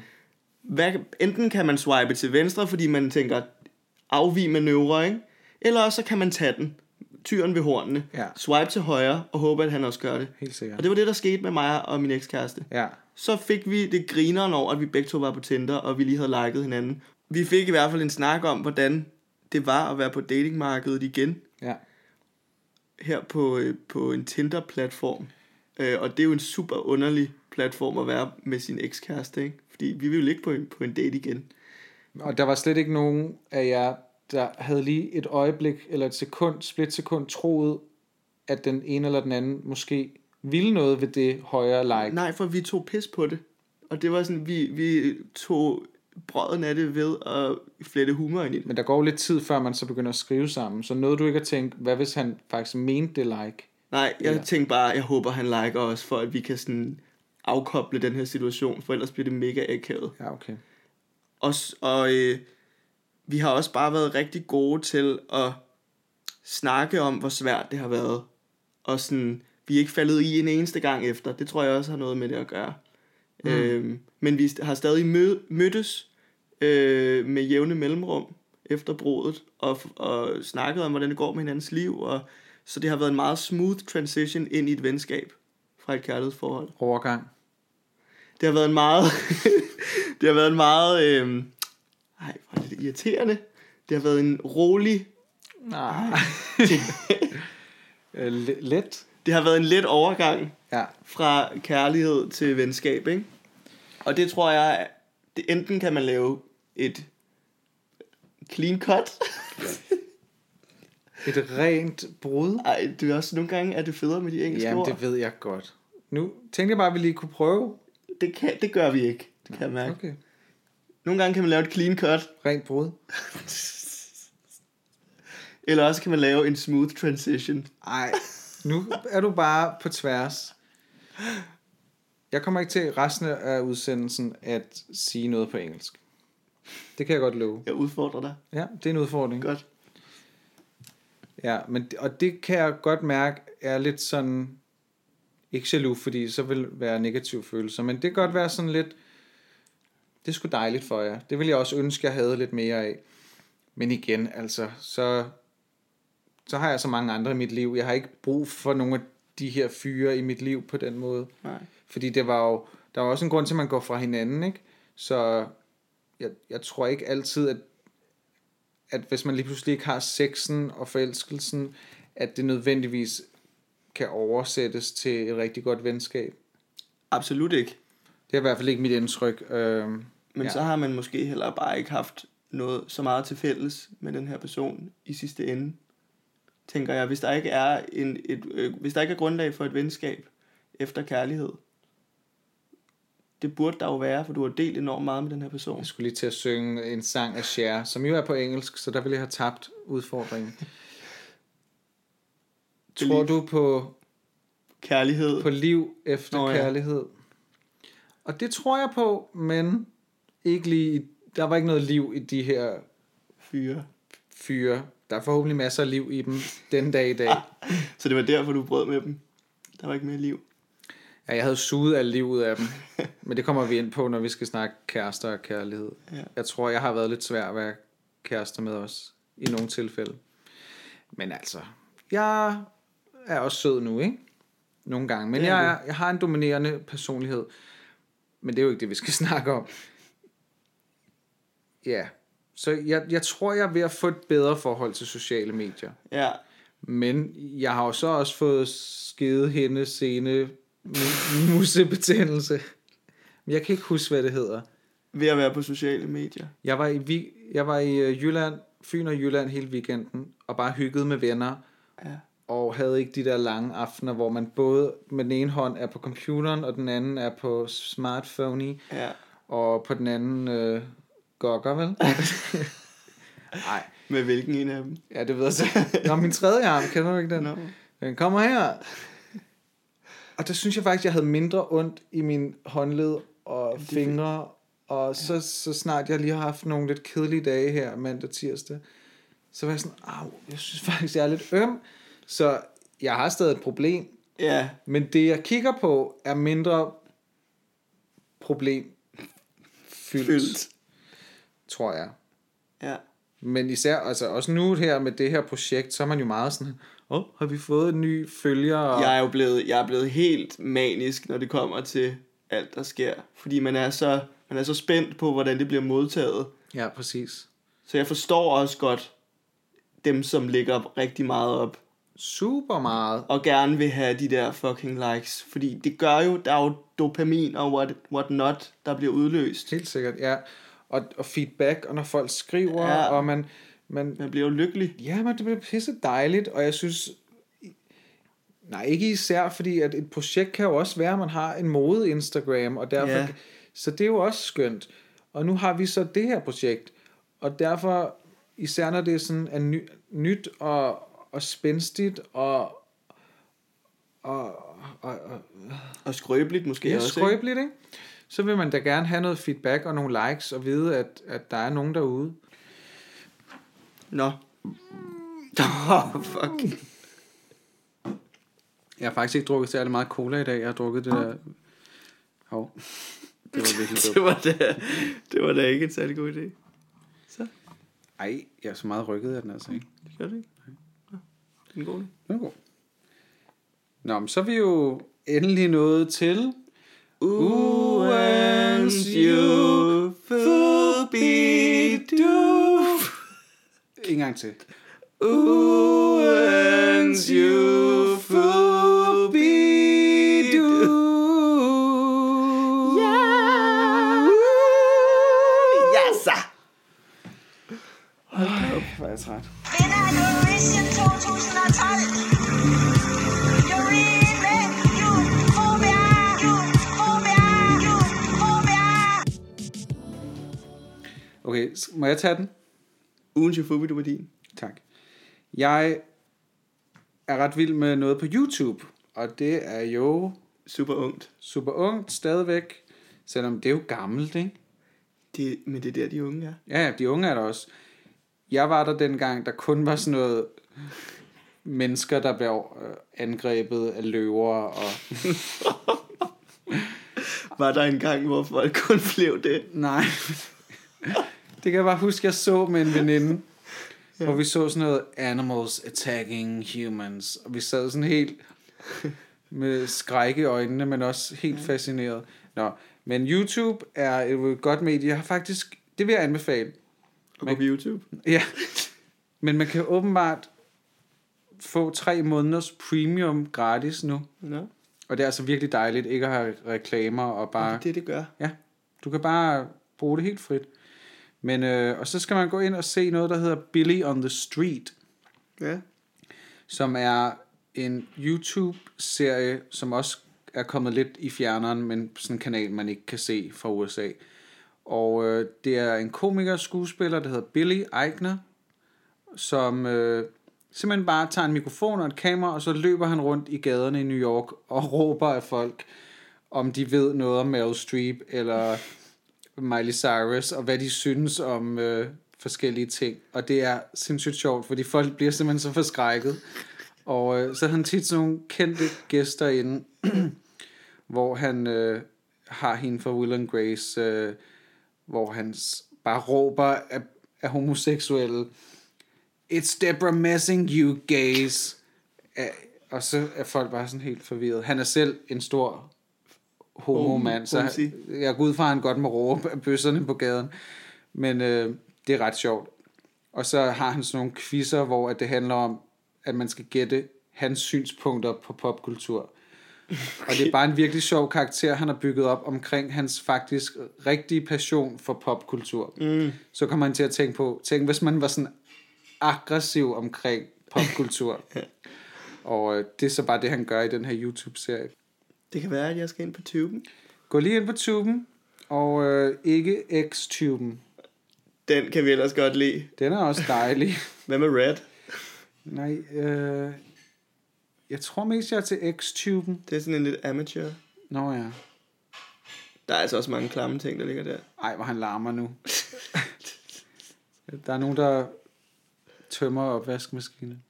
Hvad, enten kan man swipe til venstre, fordi man tænker, afvig manøvre, ikke? Eller også så kan man tage den, tyren ved hornene, Ja. swipe til højre og håbe, at han også gør det. Helt sikkert. Og det var det, der skete med mig og min ekskæreste. Ja. Så fik vi det grineren over, at vi begge to var på Tinder, og vi lige havde liket hinanden. Vi fik i hvert fald en snak om, hvordan det var at være på datingmarkedet igen, Ja. her på, øh, på en Tinder-platform. Øh, og det er jo en super underlig platform at være med sin ekskæreste, ikke? Fordi vi vil jo ligge på en, på en date igen. Og der var slet ikke nogen af jer, der havde lige et øjeblik eller et sekund, split sekund, troet, at den ene eller den anden måske ville noget ved det højere like. Nej, for vi tog pis på det. Og det var sådan, vi, vi tog brøden af det ved at flette humor ind i det. Men der går jo lidt tid, før man så begynder at skrive sammen. Så nåede du ikke at tænke, hvad hvis han faktisk mente det like? Nej, jeg Ja. tænkte bare, jeg håber, han liker os, for at vi kan sådan afkoble den her situation, for ellers bliver det mega akavet. Ja, okay. Og, og øh, vi har også bare været rigtig gode til at snakke om, hvor svært det har været. Og sådan, vi er ikke faldet i en eneste gang efter. Det tror jeg også har noget med det at gøre. Mm. Øhm, men vi har stadig mød, mødtes øh, med jævne mellemrum efter brudet, og, og snakket om, hvordan det går med hinandens liv. Og, så det har været en meget smooth transition ind i et venskab fra et kærlighedsforhold. Overgang. Det har været en meget... det har været en meget... Øh, ej, hvor er det irriterende. Det har været en rolig... Nej. Øh, le- let. Det har været en let overgang Ja. fra kærlighed til venskab, ikke? Og det tror jeg, det, enten kan man lave et clean cut. Et rent brud. Ej, det er også nogle gange, er det federe med de engelske Jamen, ord. det ved jeg godt. Nu tænkte jeg bare, at vi lige kunne prøve. Det, kan, det gør vi ikke, det kan jeg mærke. Okay. Nogle gange kan man lave et clean cut, Rent brud. eller også kan man lave en smooth transition. Ej, nu er du bare på tværs. Jeg kommer ikke til resten af udsendelsen at sige noget på engelsk. Det kan jeg godt love. Jeg udfordrer dig. Ja, det er en udfordring. Godt. Ja, men, og det kan jeg godt mærke er lidt sådan, ikke jaloux, fordi så vil være negative følelser, men det kan godt være sådan lidt, det er sgu dejligt for jer. Det vil jeg også ønske, jeg havde lidt mere af. Men igen, altså, så, så har jeg så mange andre i mit liv. Jeg har ikke brug for nogle af de her fyre i mit liv på den måde. Nej. Fordi det var jo, der var også en grund til, at man går fra hinanden, ikke? Så jeg, jeg tror ikke altid, at, at hvis man lige pludselig ikke har sexen og forelskelsen, at det nødvendigvis kan oversættes til et rigtig godt venskab. Absolut ikke. Det er i hvert fald ikke mit indtryk. Øhm, Men Ja. så har man måske heller bare ikke haft noget så meget til fælles med den her person i sidste ende. Tænker jeg, hvis der ikke er en, et, øh, hvis der ikke er grundlag for et venskab efter kærlighed, det burde der jo være, for du har delt enormt meget med den her person. jeg skulle lige til at synge en sang af Cher, som jo er på engelsk, så der ville jeg have tabt udfordringen. Tror du på Kærlighed. på liv efter Nå, ja. kærlighed. Og det tror jeg på, men ikke lige, der var ikke noget liv i de her fyre. fyre. Der er forhåbentlig masser af liv i dem den dag i dag. Så det var derfor, du brød med dem. Der var ikke mere liv. Ja, jeg havde suget alt liv ud af dem. Men det kommer vi ind på, når vi skal snakke kærester og kærlighed. Ja. Jeg tror, jeg har været lidt svær at være kærester med os. I nogle tilfælde. Men altså, jeg er også sød nu, ikke? Nogle gange. Men jeg, jeg har en dominerende personlighed. Men det er jo ikke det, vi skal snakke om. Ja. Så jeg, jeg tror, jeg er ved at få et bedre forhold til sociale medier. Ja, Men jeg har jo så også fået skede hende sene mu- musebetændelse. Men jeg kan ikke huske, hvad det hedder. ved at være på sociale medier. Jeg var i, jeg var i øh, Jylland, Fyn og Jylland hele weekenden, og bare hyggede med venner, Ja. og havde ikke de der lange aftener, hvor man både med den ene hånd er på computeren, og den anden er på smartphone, Ja. og på den anden øh, gokker, vel? Nej, Med hvilken en af dem? ja, det ved jeg så. Nå, min tredje arm, kender du ikke den? Nå. Den kommer her. Og der synes jeg faktisk, jeg havde mindre ondt i min håndled og fingre. Og så, så snart jeg lige har haft nogle lidt kedelige dage her mandag tirsdag, så var jeg sådan, au, jeg synes faktisk, jeg er lidt øm. Så jeg har stadig et problem, Ja, Men det, jeg kigger på, er mindre problem fyldt, fyldt. Tror jeg. Ja. Men især, altså også nu her med det her projekt, så er man jo meget sådan, åh, oh, har vi fået en ny følger? Og... Jeg er jo blevet, jeg er blevet helt manisk, når det kommer til alt, der sker. Fordi man er så, man er så spændt på, hvordan det bliver modtaget. Ja, præcis. Så jeg forstår også godt dem, som lægger rigtig meget op. Super meget. Og gerne vil have de der fucking likes. Fordi det gør jo, der er jo dopamin og what, what not, der bliver udløst. Helt sikkert, ja. Og, og feedback, og når folk skriver, Ja. og man, man, Man bliver jo lykkelig. ja, men det bliver pisse dejligt, og jeg synes, nej, ikke især, fordi at et projekt kan jo også være, at man har en mode Instagram, og derfor, Ja. så det er jo også skønt. Og nu har vi så det her projekt, og derfor, især når det er sådan er ny, nyt og, og spændstigt, og, og, og, og Og skrøbeligt måske Ja, også. ikke? skrøbeligt, ikke? Så vil man da gerne have noget feedback og nogle likes, og vide, at, at der er nogen derude. Nå. Oh, fuck. Jeg har faktisk ikke drukket særlig meget cola i dag. Jeg har drukket det der... Hov. Det var virkelig Det var da, det var da ikke en særlig god idé. Ej, jeg er så meget rykket af den altså ikke. Det gør det ikke. Nå, Den er god. Den er god. Nå, men så er vi jo endelig nået til... Uens you du. En gang til. Uens you Okay, må jeg tage den? Ugens Euphoria, du var din. Tak. Jeg er ret vild med noget på YouTube, og det er jo Super ungt. super ungt stadigvæk, selvom det er jo gammelt, ikke? Det, men det er der, de unge er. Ja, ja, de unge er der også. Jeg var der dengang, der kun var sådan noget mennesker, der blev øh, angrebet af løver, og Var der en gang, hvor folk kun blev det? nej, det kan jeg bare huske, jeg så med en veninde, ja. hvor vi så sådan noget animals attacking humans, og vi sad sådan helt med skræk i øjnene, men også helt fascineret. Nå, men YouTube er et godt medie. Jeg har faktisk, det vil jeg anbefale. Og på YouTube. Ja, men man kan åbenbart få tre måneders premium gratis nu. Nå, Og det er altså virkelig dejligt ikke at have reklamer og bare... det er det, det gør. Ja, du kan bare bruge det helt frit. Men, øh, og så skal man gå ind og se noget, der hedder Billy on the Street, Ja. som er en YouTube-serie, som også er kommet lidt i fjerneren, men sådan en kanal, man ikke kan se fra USA. Og øh, det er en komiker skuespiller, der hedder Billy Eichner, som øh, simpelthen bare tager en mikrofon og et kamera, og så løber han rundt i gaderne i New York og råber af folk, om de ved noget om Meryl Streep eller Miley Cyrus, og hvad de synes om øh, forskellige ting. Og det er sindssygt sjovt, fordi folk bliver simpelthen så forskrækket. Og øh, så har han tit sådan nogle kendte gæster inde, hvor han øh, har hende fra Will and Grace, øh, hvor han bare råber af, af homoseksuelle, It's Deborah Messing, you gays. Og så er folk bare sådan helt forvirret. Han er selv en stor homomand, så jeg går ud fra, at han godt må råbe af bøsserne på gaden. Men øh, det er ret sjovt. Og så har han sådan nogle quizzer, hvor at det handler om, at man skal gætte hans synspunkter på popkultur. Og det er bare en virkelig sjov karakter, han har bygget op omkring hans faktisk rigtige passion for popkultur. Mm. Så kommer han til at tænke på, tænk hvis man var sådan aggressiv omkring popkultur. Og øh, det er så bare det, han gør i den her YouTube-serie. Det kan være, at jeg skal ind på tuben. Gå lige ind på tuben, og øh, ikke X-tuben. Den kan vi ellers godt lide. Den er også dejlig. Hvad med Red? Nej, øh, jeg tror mest, jeg er til X-tuben. Det er sådan en lidt amateur. Nå ja. Der er altså også mange klamme ting, der ligger der. Ej, hvor han larmer nu. der er nogen, der tømmer opvaskemaskinen.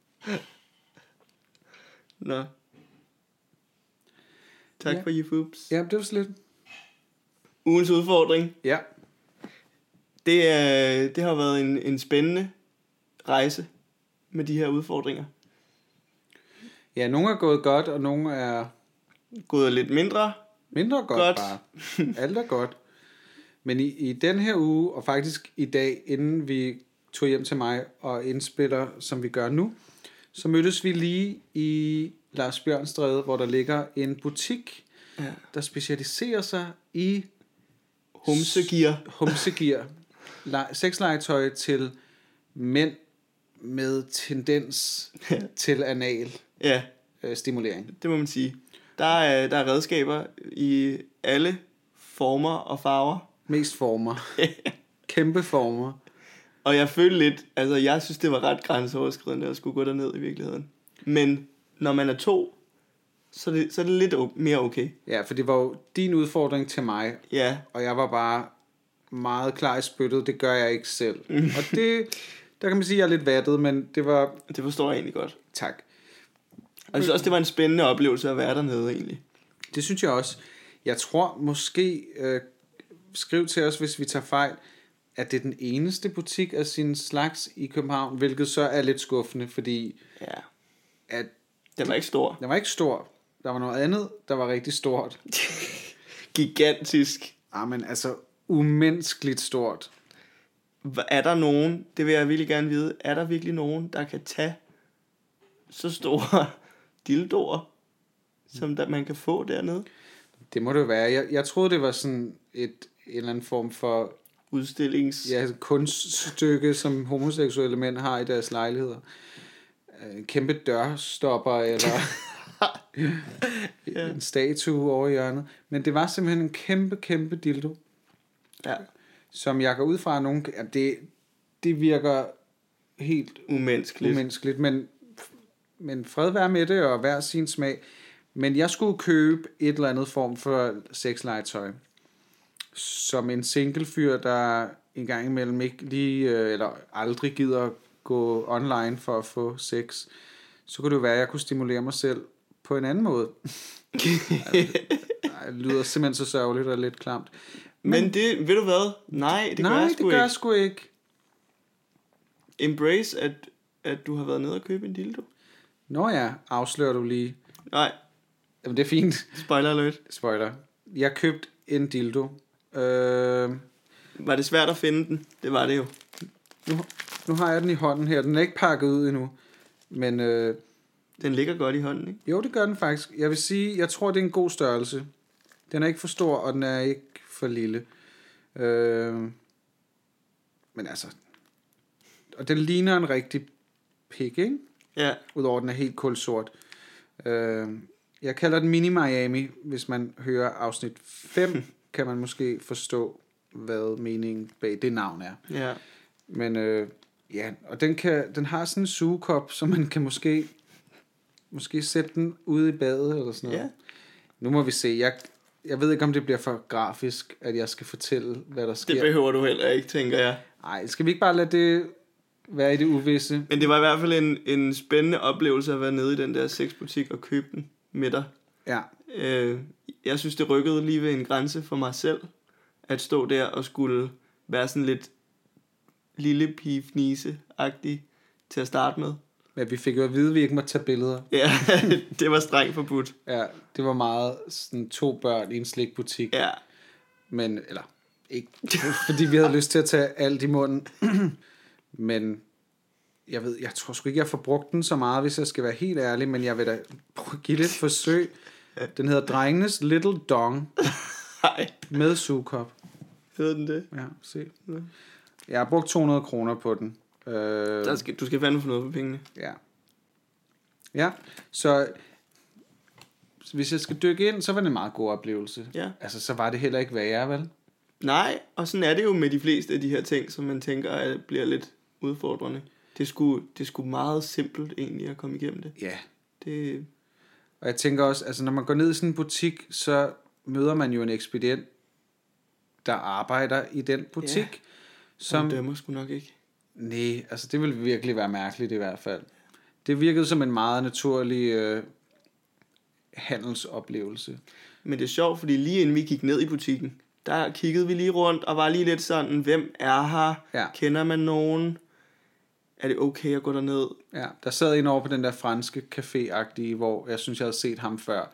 Nå. Tak Ja. for YouFoobs. Ja, det var så lidt. Ugens udfordring. Ja. Det, er, det har været en, en spændende rejse med de her udfordringer. Ja, nogle er gået godt, og nogle er Gået lidt mindre. mindre godt, Godt. godt. bare. Alt er godt. Men i, i den her uge, og faktisk i dag, inden vi tog hjem til mig og indspiller, som vi gør nu, så mødtes vi lige i Lars Bjørnstræde, hvor der ligger en butik, Ja. der specialiserer sig i Humsegear. humsegear, le- sexlegetøj til mænd med tendens til anal Ja, øh, stimulering. det må man sige. Der er, der er redskaber i alle former og farver. Mest former. Kæmpe former. Og jeg følte lidt, altså jeg synes, det var ret grænseoverskridende at skulle gå derned i virkeligheden. Men når man er to, så er det, så er det lidt mere okay. Ja, for det var jo din udfordring til mig, Ja, og jeg var bare meget klar i spyttet. Det gør jeg ikke selv. og det, der kan man sige, at jeg er lidt vattet, men det var... det forstår jeg egentlig godt. Tak. Og jeg synes også, det var en spændende oplevelse at være dernede egentlig. Det synes jeg også. Jeg tror måske, øh, skriv til os, hvis vi tager fejl, at det er den eneste butik af sin slags i København, hvilket så er lidt skuffende, fordi Ja, at den var ikke stor. den var ikke stor. Der var noget andet, der var rigtig stort. Gigantisk. Ah, men altså umenneskeligt stort. Er der nogen, det vil jeg virkelig gerne vide, er der virkelig nogen, der kan tage så store dildoer, som der, man kan få dernede? Det må det jo være. Jeg, jeg troede, det var sådan et, en eller anden form for Udstillings... ja, kunststykke, som homoseksuelle mænd har i deres lejligheder. Øh, kæmpe dørstopper, eller en statue over i hjørnet. Men det var simpelthen en kæmpe, kæmpe dildo, ja. som jeg går ud fra, at nogen, ja, det, det virker helt Umenneskeligt. umenneskeligt, men, men fred være med det, og hver sin smag. Men jeg skulle købe et eller andet form for sexlegetøj. Som en single fyr, der en gang imellem ikke lige, øh, eller aldrig gider gå online for at få sex, så kunne det jo være, at jeg kunne stimulere mig selv på en anden måde. Det lyder simpelthen så sørgeligt og lidt klamt. Men det, ved du hvad? Nej, det Nej, gør jeg det sgu gør jeg ikke. sgu ikke. Embrace, at, at du har været nede og købe en dildo. Nå ja, afslører du lige. Nej, Jamen det er fint. spoiler alert. Spoiler. Jeg købte en dildo. Øh, Var det svært at finde den? Det var det jo. nu, nu har jeg den i hånden her. Den er ikke pakket ud endnu. Men øh, Den ligger godt i hånden, ikke? jo, det gør den faktisk. Jeg vil sige, jeg tror, det er en god størrelse. Den er ikke for stor, og den er ikke for lille. Øh, men altså... Og den ligner en rigtig pik, ikke? Ja, Udover at den er helt kulsort. Øh, jeg kalder den Mini Miami. Hvis man hører afsnit 5, kan man måske forstå, hvad meningen bag det navn er. ja. Men øh, ja, og den, kan, den har sådan en sugekop, så man kan måske, måske sætte den ude i badet eller sådan noget. Ja. Nu må vi se. Jeg, jeg ved ikke, om det bliver for grafisk, at jeg skal fortælle, hvad der Det sker. behøver du heller ikke, tænker jeg. Nej, skal vi ikke bare lade det være i det uvisse? Men det var i hvert fald en, en spændende oplevelse at være nede i den der sexbutik og købe den med dig. Ja, Øh, jeg synes, det rykkede lige ved en grænse for mig selv, at stå der og skulle være sådan lidt lille pige-fnise-agtig til at starte med. men vi fik jo at vide, at vi ikke må tage billeder. Ja, det var strengt forbudt. Ja, det var meget sådan to børn i en slikbutik. Ja, Men, eller ikke, fordi vi havde lyst til at tage alt i munden. men jeg ved, jeg tror sgu ikke, jeg får brugt den så meget, hvis jeg skal være helt ærlig, men jeg vil da give det et forsøg. Den hedder Drengenes Little Dong nej, med sugekop. hedder den det? Ja, se. Jeg har brugt 200 kroner på den. Øh, Der skal, du skal fandme få noget for pengene. Ja. Ja, så hvis jeg skal dykke ind, så var det en meget god oplevelse. Ja. Altså, så var det heller ikke værre, vel? Nej, og sådan er det jo med de fleste af de her ting, som man tænker at bliver lidt udfordrende. Det sgu, det sgu meget simpelt egentlig at komme igennem det. Ja. Det, Og jeg tænker også, altså når man går ned i sådan en butik, så møder man jo en ekspedient, der arbejder i den butik. Som, som dømmer sgu nok ikke. nej, altså det ville virkelig være mærkeligt i hvert fald. Det virkede som en meget naturlig øh, handelsoplevelse. Men det er sjovt, fordi lige inden vi gik ned i butikken, der kiggede vi lige rundt og var lige lidt sådan, hvem er her? Ja. Kender man nogen? Er det okay at gå derned? Ja, der sad en over på den der franske café-agtige, hvor jeg synes, jeg havde set ham før.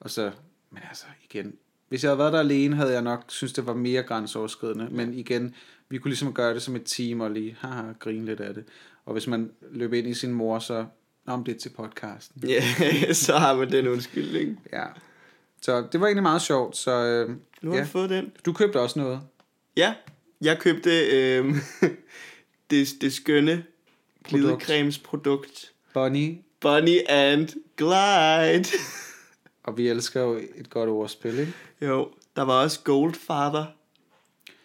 Og så, men altså igen, hvis jeg havde været der alene, havde jeg nok synes det var mere grænseoverskridende. Men igen, vi kunne ligesom gøre det som et team og lige haha, grine lidt af det. Og hvis man løb ind i sin mor, så om det er til podcasten. Ja, så har man den undskyldning. Ja. Så det var egentlig meget sjovt. Så øh, Nu har ja. vi fået den. du købte også noget. Ja, jeg købte øh, det, det skønne glidecremesprodukt. Bonnie, Bonnie and Glide. og vi elsker jo et godt ordspil, ikke? jo, der var også Goldfather,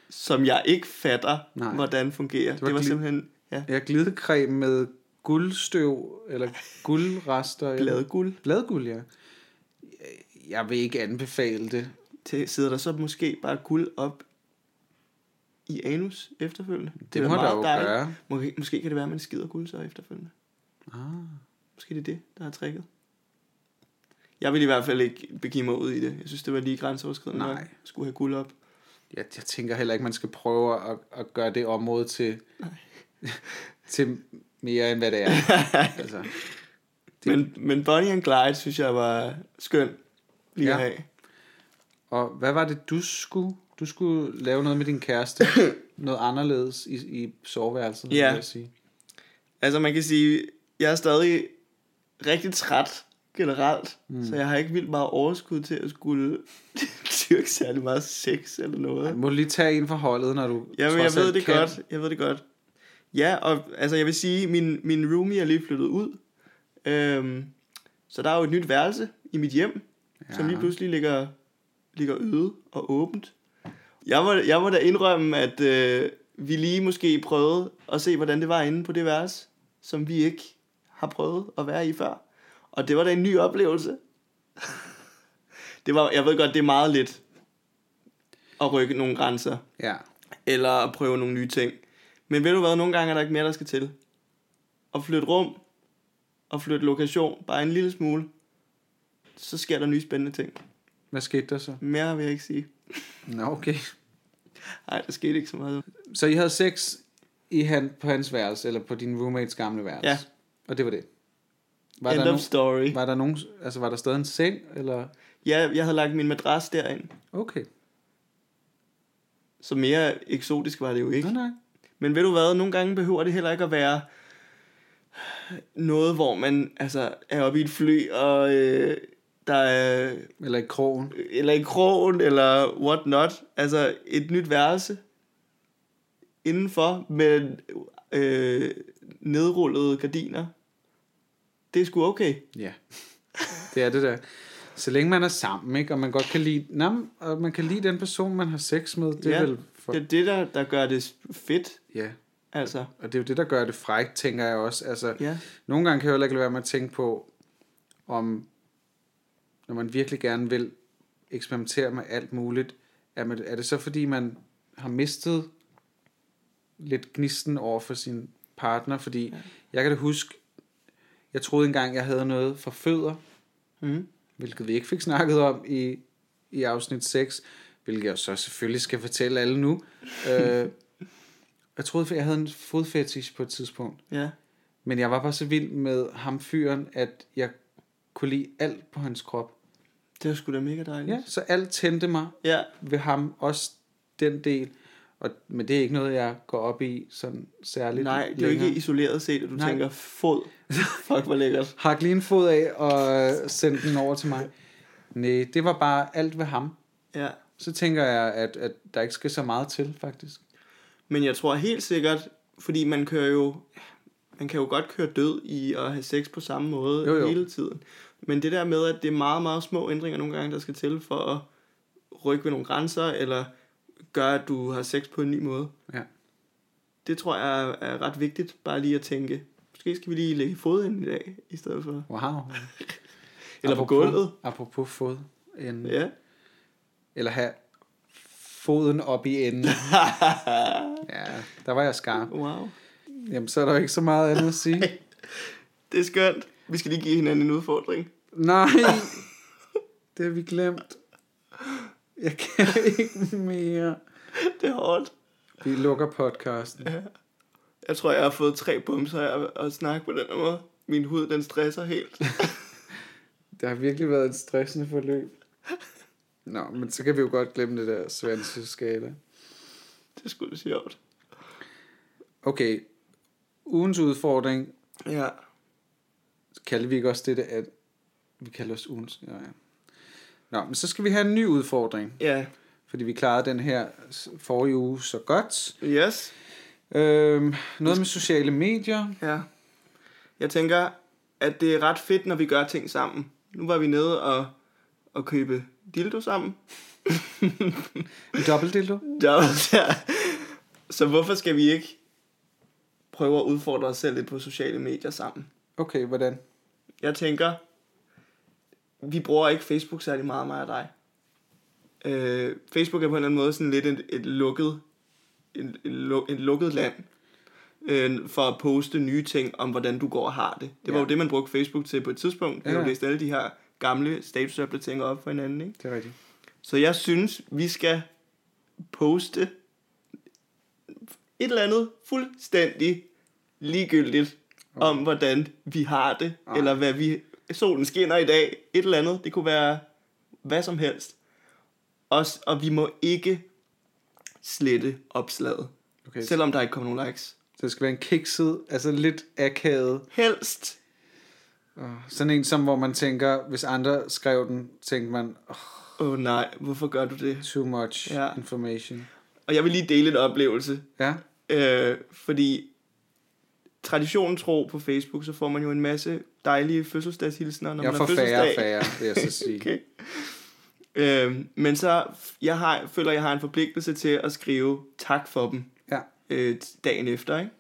som jeg ikke fatter, Nej. Hvordan fungerer. Det var det var gli- simpelthen ja, Ja, glidecreme med guldstøv, eller guldrester. eller- gladguld. Bladguld, ja. Jeg vil ikke anbefale det. Til, sidder der så måske bare guld op i anus efterfølgende? Det er må der meget jo dejligt. gøre. Måske, måske kan det være, at man skider guld så efterfølgende. Ah. Måske det er det, der har tricket. Jeg vil i hvert fald ikke begive mig ud i det. Jeg synes, det var lige grænseoverskridende. Nej. at Skulle have guld op. Jeg, jeg tænker heller ikke, man skal prøve at, at gøre det område til, til mere end hvad det er. altså, Men, men Bonnie and Clyde, synes jeg var skøn lige Ja. at have. og hvad var det, du skulle? Du skulle lave noget med din kæreste. noget anderledes i, i soveværelset, Ja. vil jeg sige. Altså man kan sige, jeg er stadig rigtig træt generelt, mm. så jeg har ikke vildt meget overskud til at skulle dyrke særlig meget sex eller noget. Må du lige tage en for holdet, når du Jamen, jeg trods ved det kan? godt. Jeg ved det godt. Ja, og altså, jeg vil sige, min, min roomie er lige flyttet ud. Øhm, så der er jo et nyt værelse i mit hjem, ja. som lige pludselig ligger, ligger øde og åbent. Jeg må, jeg må da indrømme, at øh, vi lige måske prøvede at se, hvordan det var inde på det værelse, som vi ikke har prøvet at være i før. Og det var da en ny oplevelse. det var, jeg ved godt, det er meget lidt at rykke nogle grænser Ja. eller at prøve nogle nye ting. Men ved du hvad, nogle gange er der ikke mere, der skal til. At flytte rum, og flytte lokation, bare en lille smule, så sker der nye spændende ting. Hvad skete der så? Mere vil jeg ikke sige. Nå, okay. Nej, der skete ikke så meget. Så I havde sex i han, på hans værelse, eller på din roommates gamle værelse? Ja. Og det var det? Var End der, of story. var der nogen, altså var der stadig en seng, eller? Ja, jeg havde lagt min madras derind. Okay. Så mere eksotisk var det jo ikke. Nej, nej. Men ved du hvad, nogle gange behøver det heller ikke at være noget, hvor man altså, er oppe i et fly, og øh, der er Eller i krogen. eller i krogen, eller what not. Altså et nyt værelse indenfor med øh, nedrullede gardiner. Det er sgu okay. Ja. Det er det der. Så længe man er sammen, ikke? Og man godt kan lide, nej, og man kan lide den person, man har sex med. Det er ja, vel for, det er det, der, der gør det fedt. ja. Altså, Og det er jo det, der gør det frækt, tænker jeg også. Altså, ja. Nogle gange kan jeg heller ikke være med at tænke på, om når man virkelig gerne vil eksperimentere med alt muligt, er, man, er det så fordi, man har mistet lidt gnisten over for sin partner? Fordi ja. jeg kan da huske, jeg troede engang, jeg havde noget for fødder, Mm. hvilket vi ikke fik snakket om i, i afsnit 6, hvilket jeg så selvfølgelig skal fortælle alle nu. øh, jeg troede, jeg havde en fodfetish på et tidspunkt. Ja. Men jeg var bare så vild med ham fyren, at jeg kunne lide alt på hans krop. Det er sgu da mega dejligt. Ja, så alt tændte mig ja. ved ham, også den del. Og, men det er ikke noget, jeg går op i sådan særligt Nej, det er jo længere. ikke isoleret set, at du Nej. tænker, fod. Fuck, hvor lækkert. Hak lige en fod af og send den over til mig. Nej, det var bare alt ved ham. Ja. Så tænker jeg, at, at der ikke skal så meget til, faktisk. Men jeg tror helt sikkert, fordi man kører jo, man kan jo godt køre død i at have sex på samme måde Jo, jo. hele tiden. Men det der med, at det er meget, meget små ændringer nogle gange, der skal til for at rykke ved nogle grænser, eller gøre, at du har sex på en ny måde. Ja. Det tror jeg er, ret vigtigt, bare lige at tænke, måske skal vi lige lægge fod ind i dag, i stedet for. Wow. Eller på Apropos- gulvet. Apropos fod. En, Ja. Eller have foden op i enden. ja, der var jeg skarp. Wow. Jamen, så er der jo ikke så meget andet at sige. Det er skønt. Vi skal lige give hinanden en udfordring. Nej. Det har vi glemt. Jeg kan ikke mere. Det er hårdt. Vi lukker podcasten. Jeg tror, jeg har fået tre bumser af at snakke på den her måde. Min hud, den stresser helt. Det har virkelig været et stressende forløb. Nå, men så kan vi jo godt glemme det der svanseskala. Det sgu da sjovt. Okay, ugens udfordring, Ja. kalder vi ikke også det, at vi kalder os ugens? Ja, ja. Nå, men så skal vi have en ny udfordring, Ja. Fordi vi klarede den her forrige uge så godt. Yes. Øhm, noget med sociale medier. Ja. Jeg tænker, at det er ret fedt, når vi gør ting sammen. Nu var vi nede og, og købe dildo sammen. En dobbeltdildo. Dobbelt, ja. Så hvorfor skal vi ikke prøve at udfordre os selv lidt på sociale medier sammen? Okay, hvordan? Jeg tænker, vi bruger ikke Facebook særlig meget, mig og dig. Øh, Facebook er på en eller anden måde sådan lidt et, et lukket, en, en, en lukket land øh, for at poste nye ting om, hvordan du går og har det. Det var Ja. jo det, man brugte Facebook til på et tidspunkt. Ja. har jo læst alle de her gamle statusopdateringer op for hinanden. Ikke? Det er rigtigt. Så jeg synes, vi skal poste et eller andet fuldstændig ligegyldigt om, hvordan vi har det, Ah. eller hvad vi... Solen skinner i dag, et eller andet. Det kunne være hvad som helst. Og, og vi må ikke slette opslaget, Okay, så selvom der ikke kommer nogen likes. det skal være en kikset, altså lidt akavet. Helst. Sådan en som, hvor man tænker, hvis andre skrev den, tænkte man, oh, Åh oh, nej, hvorfor gør du det? too much Ja. information. Og jeg vil lige dele en oplevelse. Ja, Øh, fordi traditionen tro på Facebook, så får man jo en masse dejlige fødselsdagshilsner, når jeg man får har færre og fødselsdag. færre, vil jeg så sige. Okay. Øh, men så jeg har, føler, jeg har en forpligtelse til at skrive tak for dem Ja, øh, dagen efter. Ikke?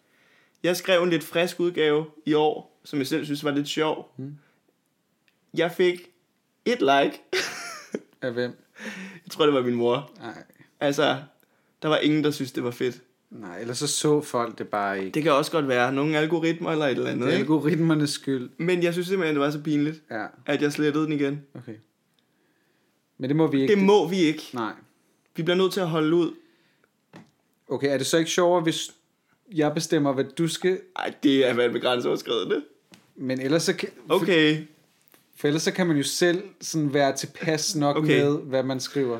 Jeg skrev en lidt frisk udgave i år, som jeg selv synes var lidt sjov. Mm. Jeg fik et like. af hvem? jeg tror, det var min mor. Nej, Altså, der var ingen, der synes, det var fedt. nej, ellers så så folk det bare ikke. Det kan også godt være nogle algoritmer eller et eller andet. Det er algoritmernes skyld. Men jeg synes simpelthen, det var så pinligt, Ja, at jeg slettede den igen. okay. Men det må vi ikke. Det må vi ikke. Nej. Vi bliver nødt til at holde ud. Okay, er det så ikke sjovere, hvis jeg bestemmer, hvad du skal... Ej, det er været begrænseoverskridende. Men ellers så kan... Okay. For ellers så kan man jo selv sådan være tilpas nok Okay. med, hvad man skriver.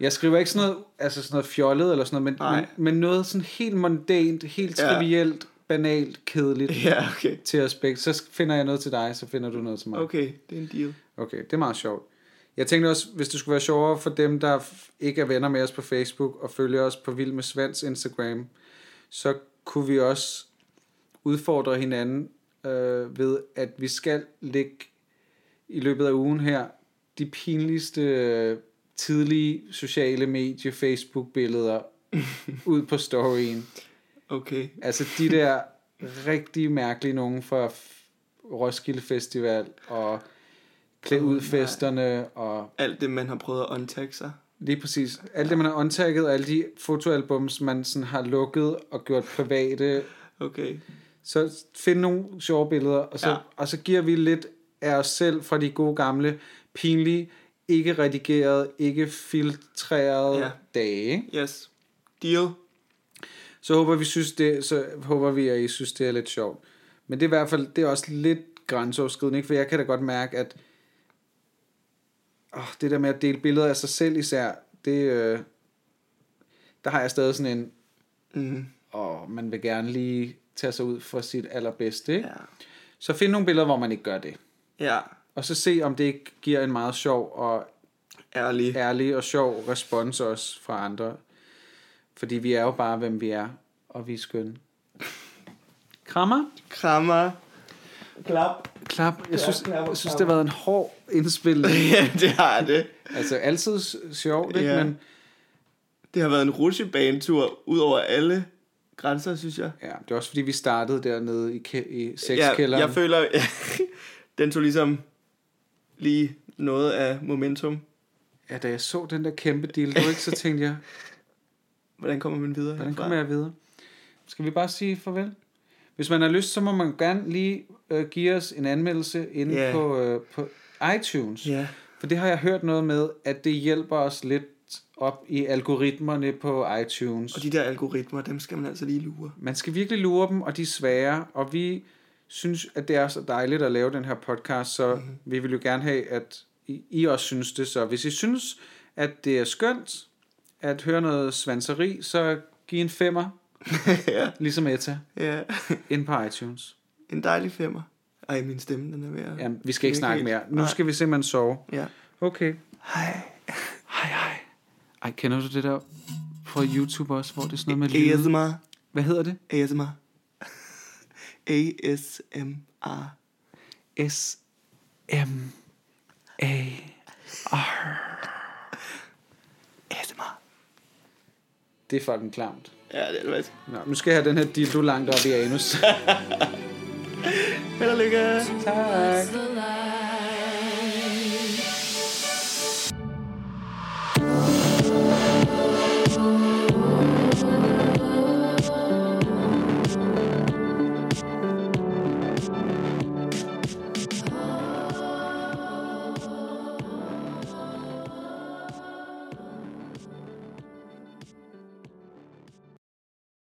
Jeg skriver ikke sådan noget, altså sådan noget fjollet eller sådan noget, men, Nej. men, men noget sådan helt mondant, helt Ja. trivielt, banalt, kedeligt Ja, okay. til begge. Så finder jeg noget til dig, så finder du noget til mig. Okay, det er en deal. Okay, det er meget sjovt. Jeg tænkte også, hvis det skulle være sjovere for dem, der ikke er venner med os på Facebook og følger os på Vild med Svends Instagram, så kunne vi også udfordre hinanden øh, ved, at vi skal lægge i løbet af ugen her de pinligste øh, tidlige sociale medie Facebook-billeder ud på storyen. Okay. Altså de der rigtig mærkelige nogen fra Roskilde Festival og klæd ud festerne og Alt det, man har prøvet at untagge sig. lige præcis alt det man har undtaget og alle de fotoalbums man sådan har lukket og gjort private Okay. så find nogle sjove billeder og så, Ja. og så giver vi lidt af os selv fra de gode gamle pinlige ikke redigeret ikke filtreret Ja. dage? Yes. Deal. Så håber vi synes det, så håber vi at I synes det er lidt sjovt. Men det er i hvert fald det er også lidt grænseoverskridende, ikke? for jeg kan da godt mærke at åh, det der med at dele billeder af sig selv især, det øh, der har jeg stadig sådan en Mm. og man vil gerne lige tage sig ud for sit allerbedste. Ikke? Ja. Så find nogle billeder, hvor man ikke gør det. Ja. Og så se, om det ikke giver en meget sjov og Ærlig. ærlig og sjov respons også fra andre. Fordi vi er jo bare, hvem vi er, og vi er skønne. Krammer? Krammer. Klap. Klap. Jeg synes, klap og jeg synes det har været en hård indspilning. ja, det har det. altså altid sjovt, ikke? Ja. Men Det har været en rutsjebanetur ud over alle grænser, synes jeg. ja, det er også fordi, vi startede dernede i, ke- i Ja, sexkælderen. jeg føler, den tog ligesom lige noget af momentum. Ja, da jeg så den der kæmpe dildo, ikke, så tænkte jeg, Hvordan kommer man videre Hvordan herfra? kommer jeg videre? Skal vi bare sige farvel? Hvis man har lyst, så må man gerne lige øh, give os en anmeldelse inde Ja. på, øh, på iTunes. Ja. For det har jeg hørt noget med, at det hjælper os lidt op i algoritmerne på iTunes. Og de der algoritmer, dem skal man altså lige lure. Man skal virkelig lure dem, og de er svære, og vi synes, at det er så dejligt at lave den her podcast, så mm-hmm. vi vil jo gerne have, at I, I også synes det. Så hvis I synes, at det er skønt at høre noget svanseri, så giv en femmer, ja. ligesom Etta, ja. ind på iTunes. En dejlig femmer. Ej, min stemme, den er ved at... Jamen, vi skal ikke snakke mere. Nu Nej. skal vi simpelthen sove. Ja. Okay. Hej. Hej, hej. Ej, kender du det der fra YouTube også, hvor det er sådan noget med lyde? ASMR. Hvad hedder det? ASMR. ASMR. S M A ASMR. Det er fucking klamt. Ja, det er det. Nå, nu skal jeg have den her dildo langt op i anus. Held og lykke. tak.